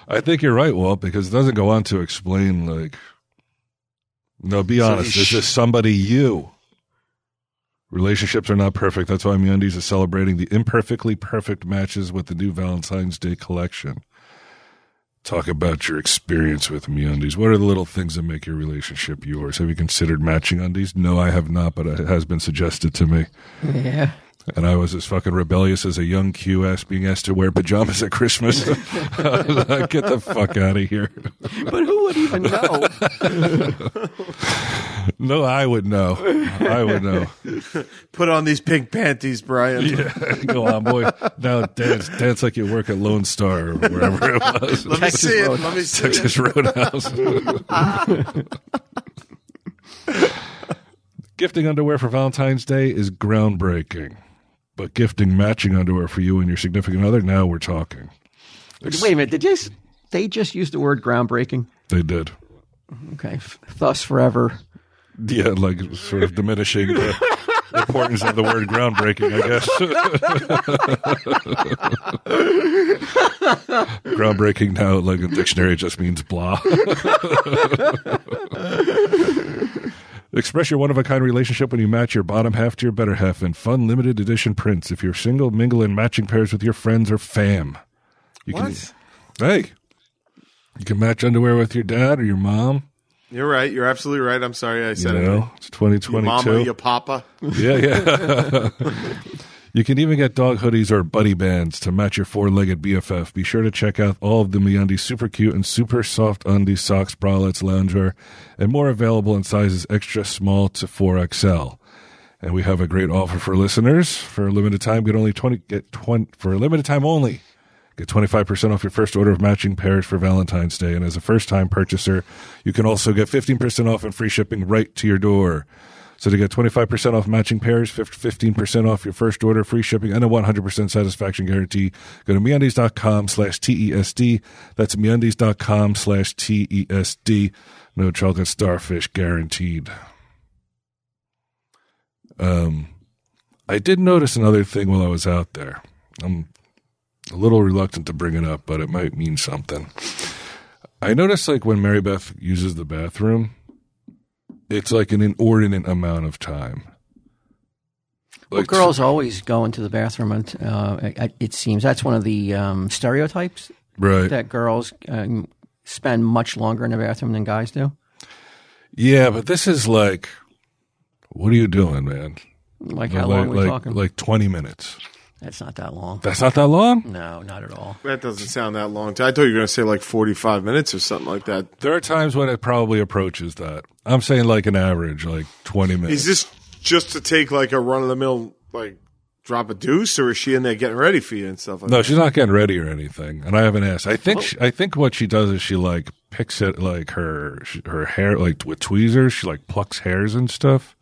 Speaker 2: I think you're right, Walt, because it doesn't go on to explain like No, be honest.
Speaker 1: he
Speaker 2: Is this somebody you? Relationships are not perfect. That's why MeUndies is celebrating the imperfectly perfect matches with the new Valentine's Day collection. Talk about your experience with MeUndies. What are the little things that make your relationship yours? Have you considered matching undies? No, I have not, but it has been suggested to me.
Speaker 3: Yeah.
Speaker 2: And I was as fucking rebellious as a young Q ass being asked to wear pajamas at Christmas. Get the fuck out of here.
Speaker 3: But who would even know?
Speaker 2: No, I would know. I would know.
Speaker 1: Put on these pink panties, Brian.
Speaker 2: Yeah, go on, boy. Now dance, dance like you work at Lone Star or wherever it was.
Speaker 1: Let me
Speaker 3: Texas
Speaker 1: see it.
Speaker 3: Road-
Speaker 1: Let me see it.
Speaker 2: Texas Roadhouse. Gifting underwear for Valentine's Day is groundbreaking. But gifting matching underwear for you and your significant other, now we're talking.
Speaker 3: Wait a minute. Did you, they just use the word groundbreaking?
Speaker 2: They did.
Speaker 3: Okay. Thus forever.
Speaker 2: Yeah, like sort of diminishing the importance of the word groundbreaking, I guess. groundbreaking now, like a dictionary, just means blah. Express your one of a kind relationship when you match your bottom half to your better half in fun limited edition prints. If you're single, mingle in matching pairs with your friends or fam. You
Speaker 1: What?
Speaker 2: can Hey. You can match underwear with your dad or your mom.
Speaker 1: You're right. You're absolutely right. I'm sorry I
Speaker 2: You
Speaker 1: said it.
Speaker 2: know, it's
Speaker 1: You
Speaker 2: 2022.
Speaker 1: mama, you papa.
Speaker 2: Yeah, yeah. you can even get dog hoodies or buddy bands to match your four-legged BFF. Be sure to check out all of the MeUndies super cute and super soft undies, socks, bralettes, loungewear, and more available in sizes extra small to 4XL. And we have a great offer for listeners. For a limited time, get only 20 get 20 for a limited time only. Get 25% off your first order of matching pairs for Valentine's Day. And as a first time purchaser, you can also get 15% off and free shipping right to your door. So to get 25% off matching pairs, 15% off your first order, free shipping, and a 100% satisfaction guarantee, go to MeUndies.com slash TESD. That's MeUndies.com slash TESD. No chocolate starfish guaranteed. Um, I did notice another thing while I was out there. I'm a little reluctant to bring it up, but it might mean something. I noticed like when Mary Beth uses the bathroom, it's like an inordinate amount of time.
Speaker 3: Well,
Speaker 2: Like,
Speaker 3: girls always go into the bathroom, and uh, it, seems that's one of the um, stereotypes
Speaker 2: right?
Speaker 3: that girls um, spend much longer in the bathroom than guys do.
Speaker 2: yeah, but this is like, what are you doing, man?
Speaker 3: Like how
Speaker 2: like,
Speaker 3: long are we
Speaker 2: like,
Speaker 3: talking?
Speaker 2: like twenty minutes.
Speaker 3: That's not that long.
Speaker 2: That's not that long.
Speaker 3: No, not at all.
Speaker 1: That doesn't sound that long. I thought you were going to say like 45 minutes or something like that.
Speaker 2: There are times when it probably approaches that. I'm saying like an average, like twenty minutes.
Speaker 1: Is this just to take like a run of the mill, like drop a deuce, or is she in there getting ready for you and stuff like
Speaker 2: No,
Speaker 1: that?
Speaker 2: she's not getting ready or anything, and I haven't asked. I think she, I think what she does is she like picks it like her her hair like with tweezers. She like plucks hairs and stuff.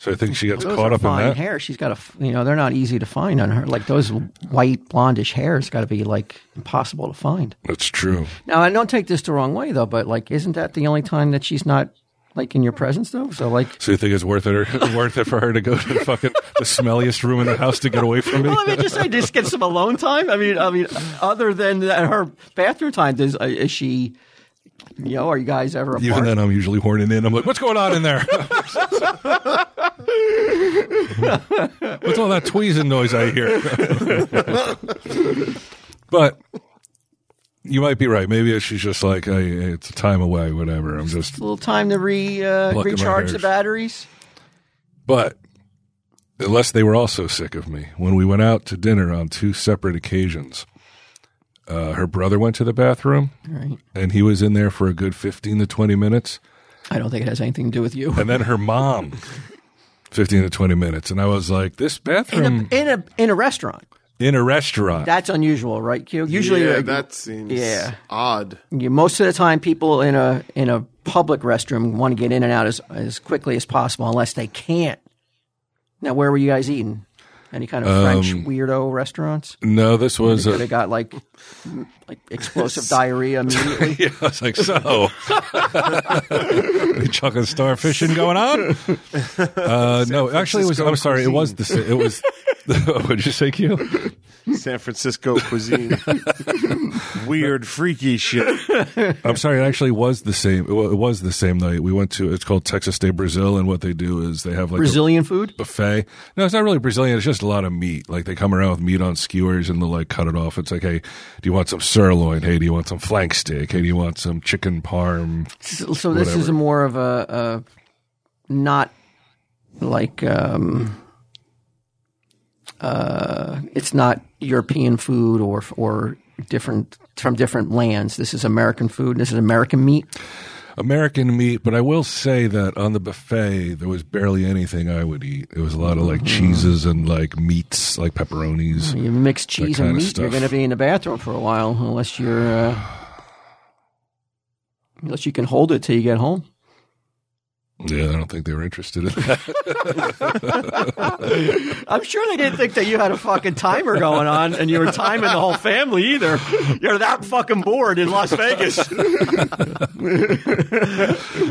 Speaker 2: So I think she gets caught up in that.
Speaker 3: hair. she's got a you know, they're not easy to find on her. Like those white blondish hairs got to be like impossible to find.
Speaker 2: That's true.
Speaker 3: Now, I don't take this the wrong way though, but like, isn't that the only time that she's not like in your presence though? So like,
Speaker 2: So you think it's worth it or worth it for her to go to the fucking the smelliest room in the house to get away from me?
Speaker 3: well, I mean, just say just get some alone time. I mean, I mean, other than her bathroom time, does uh, is she? Know, are you guys ever apart?
Speaker 2: Even then, I'm usually horning in. I'm like, "What's going on in there? What's all that tweezing noise I hear?" but you might be right. Maybe she's just like, hey, "It's a time away, whatever." I'm just
Speaker 3: a little time to re uh, recharge the batteries.
Speaker 2: But unless they were also sick of me, when we went out to dinner on two separate occasions, uh, her brother went to the bathroom
Speaker 3: Right.
Speaker 2: and he was in there for a good 15 to 20 minutes.
Speaker 3: I don't think it has anything to do with you.
Speaker 2: And then her mom, 15 to 20 minutes. And I was like, this
Speaker 3: In
Speaker 2: bathroom,
Speaker 3: a in a in a restaurant.
Speaker 2: in a restaurant.
Speaker 3: That's unusual, right? Q. Usually,
Speaker 1: yeah,
Speaker 3: uh,
Speaker 1: that seems
Speaker 3: yeah.
Speaker 1: odd.
Speaker 3: you, most of the time, people in a in a public restroom want to get in and out as as quickly as possible, unless they can't. Now, where were you guys eating? Any kind of French
Speaker 2: Um,
Speaker 3: weirdo restaurants?
Speaker 2: no, this was
Speaker 3: They
Speaker 2: a,
Speaker 3: got like like explosive diarrhea immediately.
Speaker 2: yeah, I was like, so any chocolate starfishing going on? Uh, no, actually, it was. I'm sorry, it was the. sa- It was. what did you say, Q?
Speaker 1: San Francisco cuisine. Weird, freaky shit.
Speaker 2: I'm sorry, it actually was the same. It wa- it was the same night. We went to. It's called Texas de Brazil, and what they do is they have like a
Speaker 3: Brazilian food.
Speaker 2: buffet. No, it's not really Brazilian. It's just a lot of meat. Like they come around with meat on skewers and they'll like cut it off. It's like, hey, do you want some sirloin? Hey, do you want some flank steak? Hey, do you want some chicken parm?
Speaker 3: So, so this is a more of a, a not like um, uh, it's not European food or or different from different lands. This is American food. This is American meat.
Speaker 2: American meat, but I will say that on the buffet there was barely anything I would eat. It was a lot of like cheeses and like meats, like pepperonis.
Speaker 3: You mix cheese and meat, you're going to be in the bathroom for a while, unless you're uh, unless you can hold it till you get home.
Speaker 2: Yeah, I don't think they were interested in that.
Speaker 3: I'm sure they didn't think that you had a fucking timer going on and you were timing the whole family either. You're that fucking bored in Las Vegas.
Speaker 2: I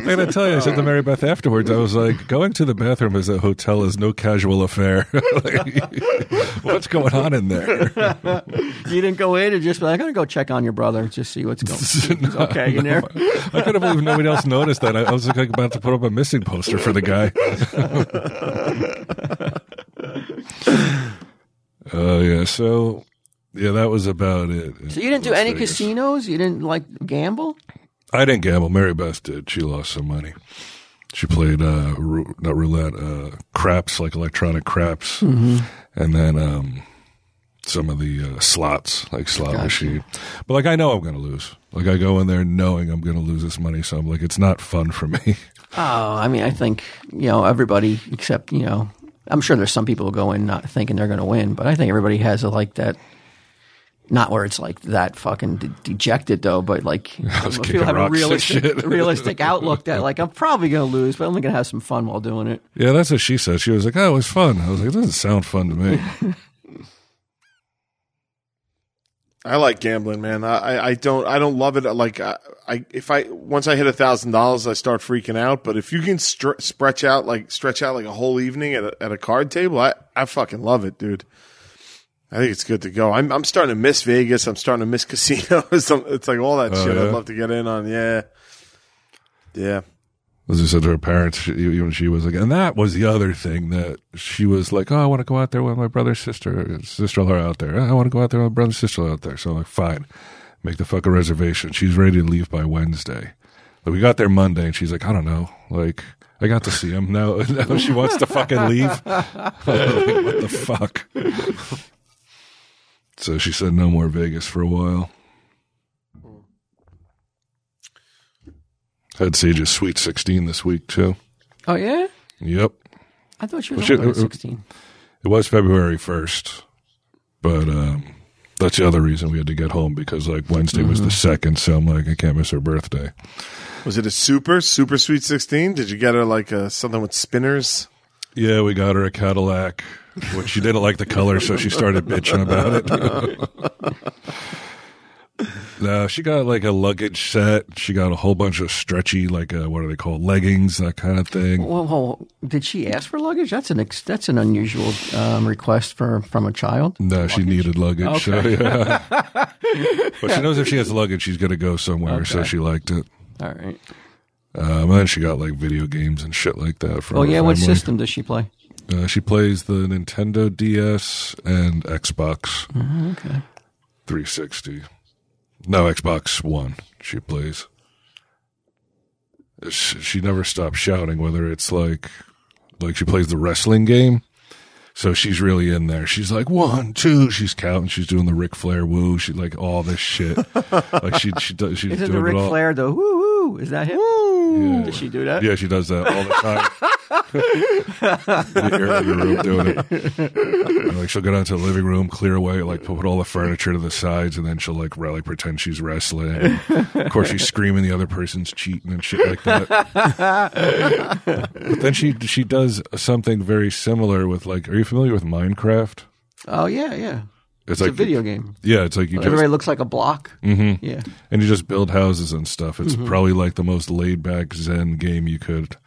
Speaker 2: gotta tell you, I said to Mary Beth afterwards, I was like, going to the bathroom as a hotel is no casual affair. Like, what's going on in there?
Speaker 3: You didn't go in and just be like, I'm gonna go check on your brother, just see what's going. He's okay in there.
Speaker 2: I couldn't believe nobody else noticed that. I, I was like about to put up a missing poster for the guy. Oh yeah, so yeah, that was about it.
Speaker 3: So you didn't do any
Speaker 2: Vegas.
Speaker 3: casinos? You didn't like gamble?
Speaker 2: I didn't gamble. Mary Beth did. She lost some money. She played uh, rou- not roulette, uh, craps like electronic craps, and then um, some of the uh, slots like slot machine. But like I know I'm going to lose. Like I go in there knowing I'm going to lose this money, so I'm like it's not fun for me.
Speaker 3: Oh, I mean, I think you know everybody except you know. I'm sure there's some people who go in not thinking they're going to win, but I think everybody has a like that. Not where it's like that fucking de- dejected though, but like people have a
Speaker 2: rocks and
Speaker 3: realistic,
Speaker 2: shit.
Speaker 3: realistic outlook that like I'm probably going to lose, but I'm going to have some fun while doing it.
Speaker 2: yeah, that's what she said. She was like, "Oh, it was fun." I was like, "It doesn't sound fun to me."
Speaker 1: I like gambling, man. I, I- don't I don't love it. Like I, I if I once I hit a thousand dollars, I start freaking out. But if you can str- stretch out like stretch out like a whole evening at a, at a card table, I I fucking love it, dude. I think it's good to go. I'm I'm starting to miss Vegas. I'm starting to miss casinos. It's like all that
Speaker 2: Oh,
Speaker 1: shit.
Speaker 2: yeah?
Speaker 1: I'd love to get in on. Yeah, yeah.
Speaker 2: As I said to her parents, she, she was like, and that was the other thing that she was like, oh, I want to go out there with my brother, sister, sister are out there. I want to go out there with my brother, sister out there. So I'm like, fine, make the fucking reservation. She's ready to leave by Wednesday. But we got there Monday, and she's like, I don't know, like. I got to see him now. Now she wants to fucking leave. Like, what the fuck? So she said no more Vegas for a while. Had Sage's Sweet 16 this week, too.
Speaker 3: Oh yeah,
Speaker 2: Yep.
Speaker 3: I thought she was
Speaker 2: Well, she-
Speaker 3: only
Speaker 2: uh, uh,
Speaker 3: 16.
Speaker 2: It was February 1st, but um, that's the other reason we had to get home because, like, Wednesday was the second, so I'm like, I can't miss her birthday.
Speaker 1: Was it a super super sweet sixteen? Did you get her like a, something with spinners?
Speaker 2: Yeah, we got her a Cadillac, which she didn't like the color, so she started bitching about it. no, she got like a luggage set. She got a whole bunch of stretchy, like, uh, what are they called? Leggings, that kind of thing.
Speaker 3: Well, did she ask for luggage? That's an ex- that's an unusual um, request for from a child.
Speaker 2: No, she needed luggage. So, yeah. but she knows if she has luggage, she's going to go somewhere, so she liked it.
Speaker 3: All right.
Speaker 2: Um, and then she got like video games and shit like that. For
Speaker 3: Oh yeah, what system does she play?
Speaker 2: Uh, she plays the Nintendo DS and Xbox
Speaker 3: Okay.
Speaker 2: 360. No, Xbox One. She plays. She, she never stops shouting. Whether it's like, like she plays the wrestling game. So she's really in there. She's like one, two. She's counting. She's doing the Ric Flair woo. She like all this shit. like she she does. She's
Speaker 3: Isn't
Speaker 2: doing
Speaker 3: the Ric
Speaker 2: it all.
Speaker 3: Flair the woo woo? Is that him?
Speaker 2: Yeah.
Speaker 3: Does she do that?
Speaker 2: Yeah, she does that all the time. your room doing it. And, like she'll go down to the living room, clear away, like put all the furniture to the sides, and then she'll like really pretend she's wrestling. of course, she's screaming the other person's cheating and shit like that. but then she she does something very similar with like. Are you familiar with Minecraft?
Speaker 3: Oh yeah, yeah.
Speaker 2: It's,
Speaker 3: It's
Speaker 2: like
Speaker 3: a video game.
Speaker 2: Yeah, it's like you just
Speaker 3: Everybody looks like a block. Mm-hmm. Yeah.
Speaker 2: and you just build houses and stuff. It's
Speaker 3: Mm-hmm.
Speaker 2: probably like the most laid back Zen game you could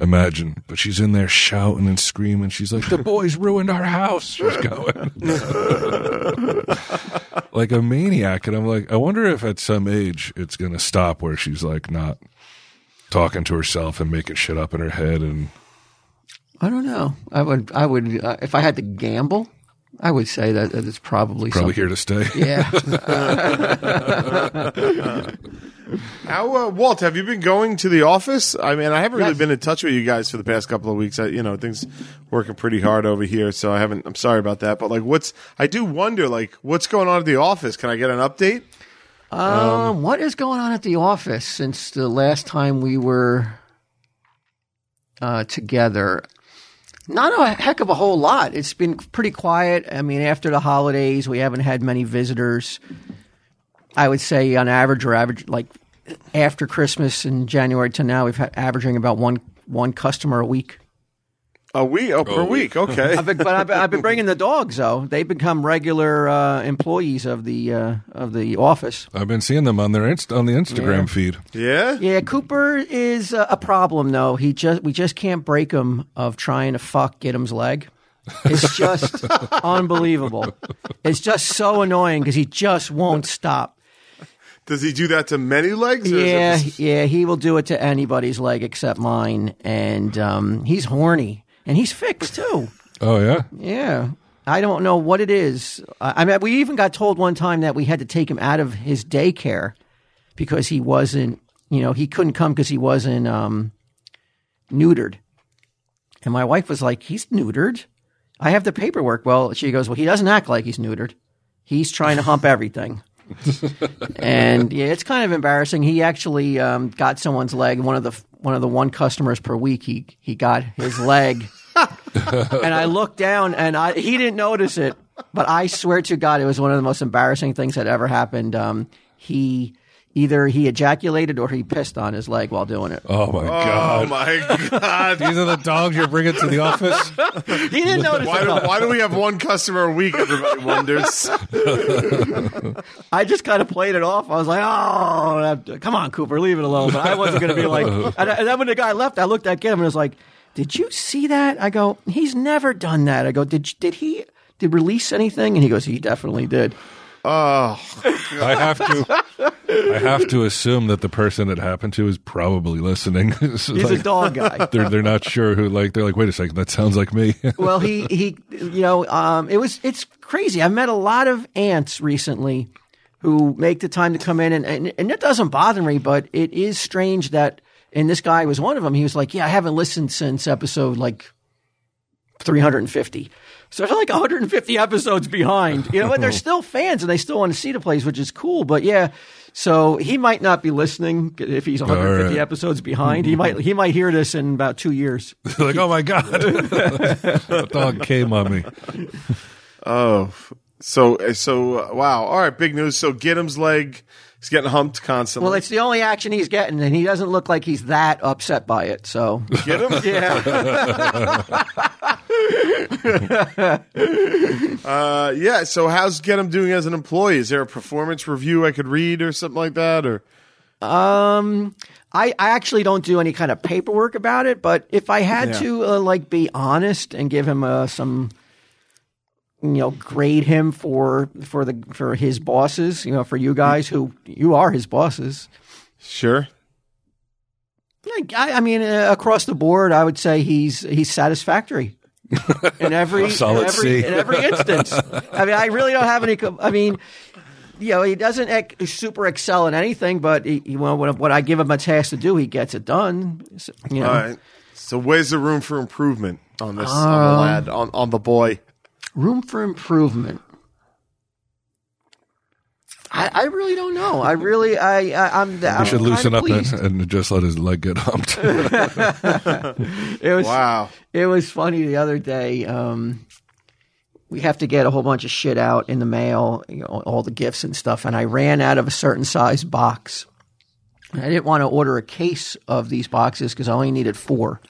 Speaker 2: imagine. But she's in there shouting and screaming. She's like, "The boys ruined our house." She's going like a maniac, and I'm like, I wonder if at some age it's gonna stop where she's like not talking to herself and making shit up in her head and
Speaker 3: I don't know. I would. I would. Uh, if I had to gamble, I would say that, that it's probably
Speaker 2: probably
Speaker 3: something.
Speaker 2: here to stay.
Speaker 3: Yeah.
Speaker 1: How, uh, Walt, have you been going to the office? I mean, I haven't really
Speaker 3: Yes.
Speaker 1: been in touch with you guys for the past couple of weeks. I, you know, things working pretty hard over here, so I haven't. I'm sorry about that, but like, what's? I do wonder, like, what's going on at the office? Can I get an update?
Speaker 3: Um, what is going on at the office since the last time we were uh, together? Not a heck of a whole lot. It's been pretty quiet. I mean, after the holidays, we haven't had many visitors. I would say, on average, or average like after Christmas in January to now, we've had averaging about one one customer a week.
Speaker 1: A week, oh, per
Speaker 2: a
Speaker 1: week. Okay.
Speaker 3: I've been, but I've been, I've been bringing the dogs though. They've become regular uh, employees of the uh, of the office.
Speaker 2: I've been seeing them on their inst- on the Instagram
Speaker 3: Yeah.
Speaker 2: feed.
Speaker 1: yeah.
Speaker 3: Yeah, Cooper is a a problem though. He just we just can't break him of trying to fuck Gidim's leg. It's just unbelievable. It's just so annoying because he just won't stop.
Speaker 1: Does he do that to many legs? or is it
Speaker 3: Yeah,
Speaker 1: just-
Speaker 3: yeah, he will do it to anybody's leg except mine, and um, he's horny and he's fixed too.
Speaker 2: Oh yeah.
Speaker 3: Yeah. I don't know what it is. I mean, we even got told one time that we had to take him out of his daycare because he wasn't, you know, he couldn't come because he wasn't um, neutered. And my wife was like, he's neutered. I have the paperwork. Well, she goes, well, he doesn't act like he's neutered. He's trying to hump everything. and yeah, it's kind of embarrassing. He actually um, got someone's leg. One of the one of the one customers per week. He he got his leg and I looked down and I he didn't notice it, but I swear to God, it was one of the most embarrassing things that ever happened. Um, he either he ejaculated or he pissed on his leg while doing it.
Speaker 2: Oh my god.
Speaker 1: Oh
Speaker 2: god.
Speaker 1: my god!
Speaker 2: These are the dogs you're bringing to the office.
Speaker 3: He didn't notice
Speaker 1: Why
Speaker 3: it.
Speaker 1: do, why do we have one customer a week? Everybody wonders.
Speaker 3: I just kind of played it off. I was like, "Oh, come on, Cooper, leave it alone." But I wasn't going to be like. And, and then when the guy left, I looked at him and was like, "Did you see that?" I go, "He's never done that." I go, "Did did he did release anything?" And he goes, "He definitely did."
Speaker 1: Oh,
Speaker 2: I have to. I have to assume that the person it happened to is probably listening. It's
Speaker 3: He's
Speaker 2: like-
Speaker 3: a dog guy.
Speaker 2: They're they're not sure who. Like they're like, wait a second, that sounds like me.
Speaker 3: well, he he, you know, um, it was it's crazy. I've met a lot of ants recently who make the time to come in, and and, and it doesn't bother me, but it is strange that. And this guy was one of them. He was like, "Yeah, I haven't listened since episode like 350." So they're like 150 episodes behind, you know, but they're still fans and they still want to see the plays, which is cool. But yeah, so he might not be listening if he's 150
Speaker 2: right.
Speaker 3: episodes behind. He might he might hear this in about two years.
Speaker 2: like, oh my god, the dog came on me.
Speaker 1: oh. So so uh, wow. All right, big news. So Gidim's leg is getting humped constantly.
Speaker 3: Well, it's the only action he's getting, and he doesn't look like he's that upset by it. So,
Speaker 1: Get him?
Speaker 3: yeah,
Speaker 1: Uh, yeah. So how's Get him doing as an employee? Is there a performance review I could read or something like that? Or
Speaker 3: um, I, I actually don't do any kind of paperwork about it, but if I had
Speaker 1: Yeah.
Speaker 3: to, uh, like, be honest and give him uh, some, you know, grade him for for the for his bosses, you know, for you guys who you are his bosses.
Speaker 1: sure.
Speaker 3: I, I mean, uh, across the board, I would say he's he's satisfactory in every
Speaker 2: Solid
Speaker 3: in every,
Speaker 2: C.
Speaker 3: in every instance. I mean, I really don't have any. I mean, you know, he doesn't ec- super excel in anything, but he, he, well, what, what I give him a task to do, he gets it done. So, You know,
Speaker 1: All right. So where's the room for improvement on this on
Speaker 3: Um,
Speaker 1: the lad on, on the boy?
Speaker 3: Room for improvement. I, I really don't know. I really, I, I I'm.
Speaker 2: We
Speaker 3: I'm
Speaker 2: should loosen up and,
Speaker 3: pleased.
Speaker 2: and just let his leg get humped.
Speaker 3: It was
Speaker 1: Wow.
Speaker 3: It was funny the other day. Um, we have to get a whole bunch of shit out in the mail, you know, all the gifts and stuff, and I ran out of a certain size box. And I didn't want to order a case of these boxes because I only needed four,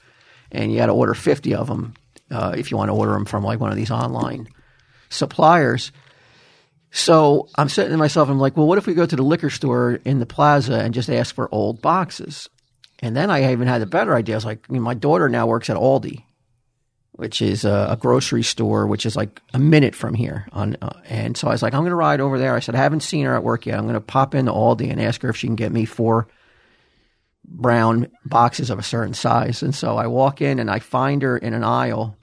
Speaker 3: and you had to order fifty of them uh, if you want to order them from like one of these online suppliers. So I'm sitting to myself, I'm like, well, what if we go to the liquor store in the plaza and just ask for old boxes? And then I even had a better idea. I was like, my daughter now works at Aldi, which is a, a grocery store, which is like a minute from here. On uh, and so I was like, I'm going to ride over there. I said, I haven't seen her at work yet. I'm going to pop into Aldi and ask her if she can get me four brown boxes of a certain size. And so I walk in and I find her in an aisle.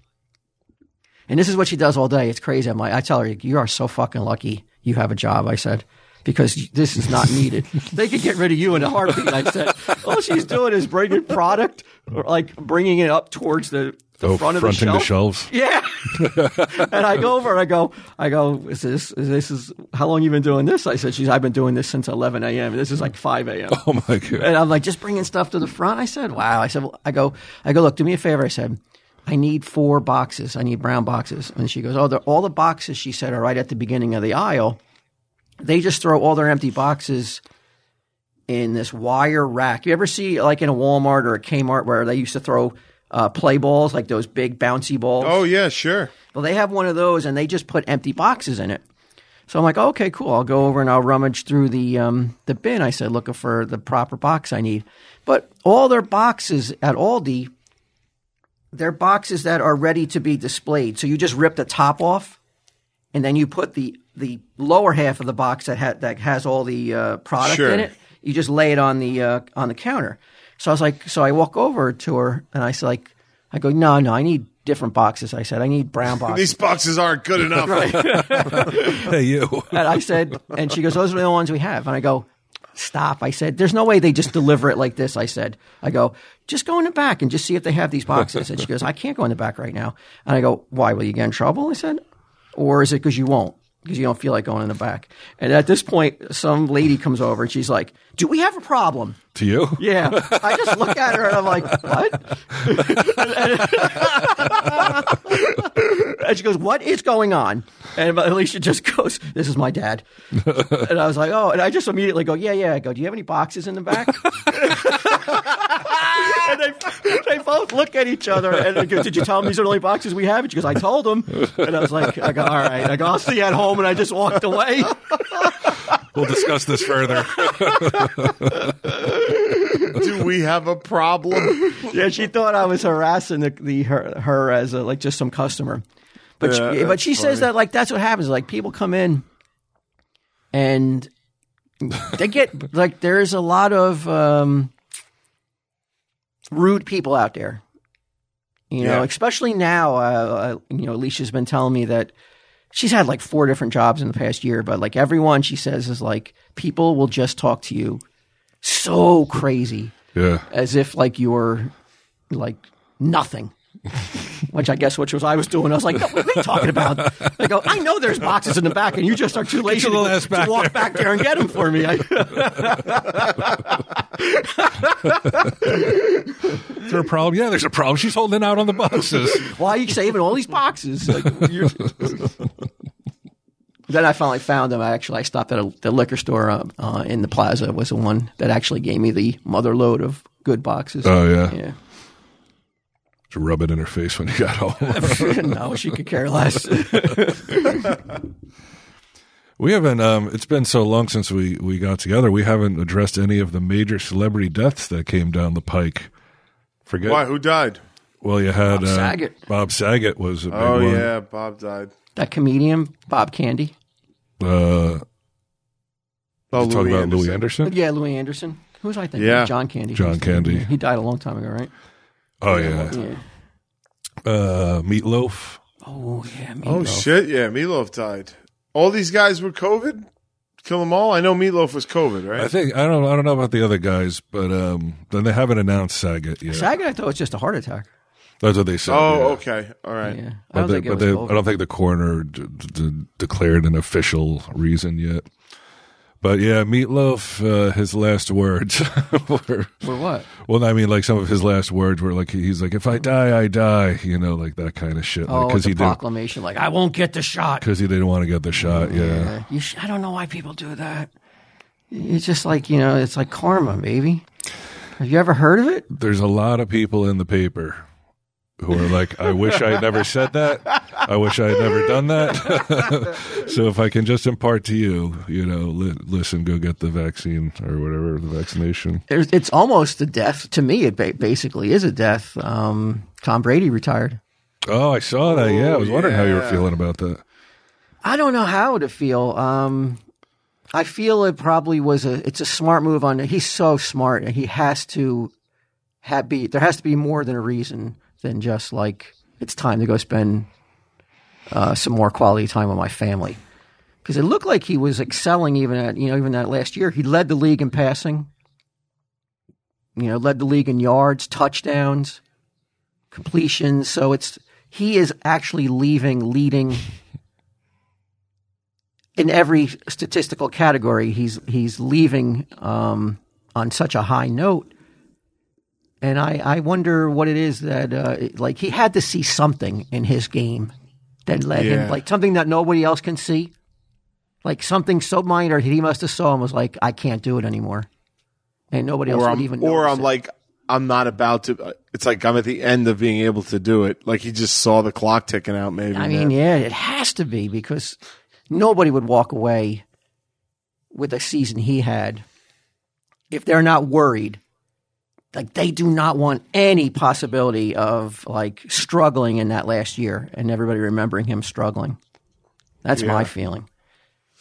Speaker 3: And this is what she does all day. It's crazy. I'm like, I tell her, you are so fucking lucky you have a job. I said, because this is not needed. they could get rid of you in a heartbeat. I said, all she's doing is bringing product, or like bringing it up towards the, the
Speaker 2: oh,
Speaker 3: front of the shelf.
Speaker 2: the shelves.
Speaker 3: Yeah. and I go over and I go, I go, is this, is this is, how long you been doing this? I said, she's, I've been doing this since 11 a.m. This is like 5 a.m.
Speaker 2: Oh my god!
Speaker 3: And I'm like, just bringing stuff to the front. I said, wow. I said, well, I go, I go, look, do me a favor. I said, I need four boxes. I need brown boxes. And she goes, oh, all the boxes, she said, are right at the beginning of the aisle. They just throw all their empty boxes in this wire rack. You ever see like in a Walmart or a Kmart where they used to throw uh, play balls, like those big bouncy balls?
Speaker 1: Oh yeah, sure.
Speaker 3: Well, they have one of those, and they just put empty boxes in it. So I'm like, okay, cool. I'll go over and I'll rummage through the um, the bin. I said, looking for the proper box I need. But all their boxes at Aldi, they're boxes that are ready to be displayed. So you just rip the top off, and then you put the the lower half of the box that ha- that has all the uh, product
Speaker 1: Sure.
Speaker 3: in it. You just lay it on the uh, on the counter. So I was like, so I walk over to her and I said, like, I go, no, no, I need different boxes. I said, I need brown boxes.
Speaker 1: These boxes aren't good enough.
Speaker 2: hey, you.
Speaker 3: And I said, and she goes, those are the only ones we have. And I go, stop. I said, there's no way they just deliver it like this. I said, I go, just go in the back and just see if they have these boxes. And she goes, I can't go in the back right now. And I go, why? Will you get in trouble? I said, or is it because you won't? Because you don't feel like going in the back. And at this point, some lady comes over and she's like, do we have a problem?
Speaker 2: To you?
Speaker 3: Yeah. I just look at her and I'm like, what? and she goes, what is going on? And Alicia just goes, this is my dad. and I was like, oh, and I just immediately go, yeah, yeah. I go, do you have any boxes in the back? and they, they both look at each other and they go, did you tell them these are the only boxes we have? And she goes, I told them. And I was like, I go, all right. I go, I'll see you at home. And I just walked away.
Speaker 2: We'll discuss this further.
Speaker 1: Do we have a problem?
Speaker 3: yeah, she thought I was harassing the, the her, her as a, like just some customer. But
Speaker 1: Yeah,
Speaker 3: she, but
Speaker 1: that's
Speaker 3: she says that like that's what happens. Like people come in and they get like there's a lot of um, rude people out there. You know,
Speaker 1: Yeah.
Speaker 3: especially now. Uh, uh, you know, Alicia's been telling me that she's had like four different jobs in the past year, but like everyone she says is like people will just talk to you so crazy
Speaker 2: Yeah.
Speaker 3: as if like you're like nothing. Which I guess which was I was doing. I was like, no, what are you talking about? I go, I know there's boxes in the back, and you just are too lazy to, to
Speaker 2: back
Speaker 3: walk
Speaker 2: there."
Speaker 3: back there and get them for me. I,
Speaker 2: Is there a problem? Yeah, there's a problem. She's holding out on the boxes.
Speaker 3: why are you saving all these boxes? Like, you're- then I finally found them. I actually I stopped at a, the liquor store uh, uh, in the plaza. Was the one that actually gave me the mother load of good boxes.
Speaker 2: Oh yeah.
Speaker 3: yeah.
Speaker 2: To rub it in her face when you got home.
Speaker 3: no, she could care less.
Speaker 2: we haven't. Um, it's been so long since we we got together. We haven't addressed any of the major celebrity deaths that came down the pike. Forget.
Speaker 1: Why? Who died?
Speaker 2: Well, you had
Speaker 3: Bob
Speaker 2: uh,
Speaker 3: Saget.
Speaker 2: Bob Saget was a big
Speaker 1: Oh
Speaker 2: one.
Speaker 1: yeah, Bob died.
Speaker 3: that comedian Bob Candy.
Speaker 2: Uh,
Speaker 1: Oh,
Speaker 2: talk
Speaker 1: Louie
Speaker 2: about
Speaker 1: Anderson.
Speaker 2: Louie Anderson.
Speaker 3: Yeah, Louie Anderson. Who was I thinking?
Speaker 1: Yeah.
Speaker 3: John Candy.
Speaker 2: John Candy.
Speaker 3: He died a long time ago, right?
Speaker 2: Oh yeah.
Speaker 3: Yeah.
Speaker 2: Uh, Meatloaf.
Speaker 3: Oh yeah.
Speaker 1: Oh shit! Yeah, Meatloaf died. All these guys were COVID. Kill them all. I know Meatloaf was COVID, right?
Speaker 2: I think I don't. I don't know about the other guys, but um, then they haven't announced Saget yet.
Speaker 3: Saget, I thought it was just a heart attack.
Speaker 2: That's what they said.
Speaker 1: oh,
Speaker 2: yeah.
Speaker 1: okay, all right.
Speaker 3: Yeah. I
Speaker 2: But,
Speaker 3: don't
Speaker 2: they,
Speaker 3: think
Speaker 2: but they, I don't think the coroner d- d- declared an official reason yet. But yeah, Meatloaf, uh, his last words were,
Speaker 3: For what?
Speaker 2: well, I mean, like some of his last words were like, he's like, if I die, I die, you know, like that kind of shit.
Speaker 3: Oh,
Speaker 2: Because
Speaker 3: the
Speaker 2: he
Speaker 3: proclamation, like I won't get the shot.
Speaker 2: because he didn't want to get the shot. Yeah.
Speaker 3: You sh- I don't know why people do that. It's just like you know, it's like karma, baby. Have you ever heard of it?
Speaker 2: There's a lot of people in the paper who are like, I wish I had never said that. I wish I had never done that. so if I can just impart to you, you know, li- listen, go get the vaccine or whatever, the vaccination.
Speaker 3: It's almost a death to me. It ba- basically is a death. Um, Tom Brady retired.
Speaker 2: Oh, I saw that. Yeah. I was wondering how you were feeling about that.
Speaker 3: I don't know how to feel. Um, I feel it probably was a. It's a smart move on. He's so smart, and he has to have be. There has to be more than a reason than just like it's time to go spend uh, some more quality time with my family. Because it looked like he was excelling even at you know even that last year. He led the league in passing. You know, led the league in yards, touchdowns, completions. So it's he is actually leaving leading in every statistical category, he's he's leaving um, on such a high note, and I, I wonder what it is that uh, like he had to see something in his game that led
Speaker 1: Yeah.
Speaker 3: him like something that nobody else can see, like something so minor that he must have saw and was like, I can't do it anymore, and nobody else
Speaker 1: or
Speaker 3: would
Speaker 1: I'm,
Speaker 3: even.
Speaker 1: or I'm
Speaker 3: it.
Speaker 1: like, I'm not about to. It's like I'm at the end of being able to do it. Like he just saw the clock ticking out. Maybe.
Speaker 3: I mean,
Speaker 1: yeah,
Speaker 3: it has to be because nobody would walk away with a season he had if they're not worried. Like they do not want any possibility of like struggling in that last year and everybody remembering him struggling. That's my
Speaker 1: Yeah.
Speaker 3: feeling.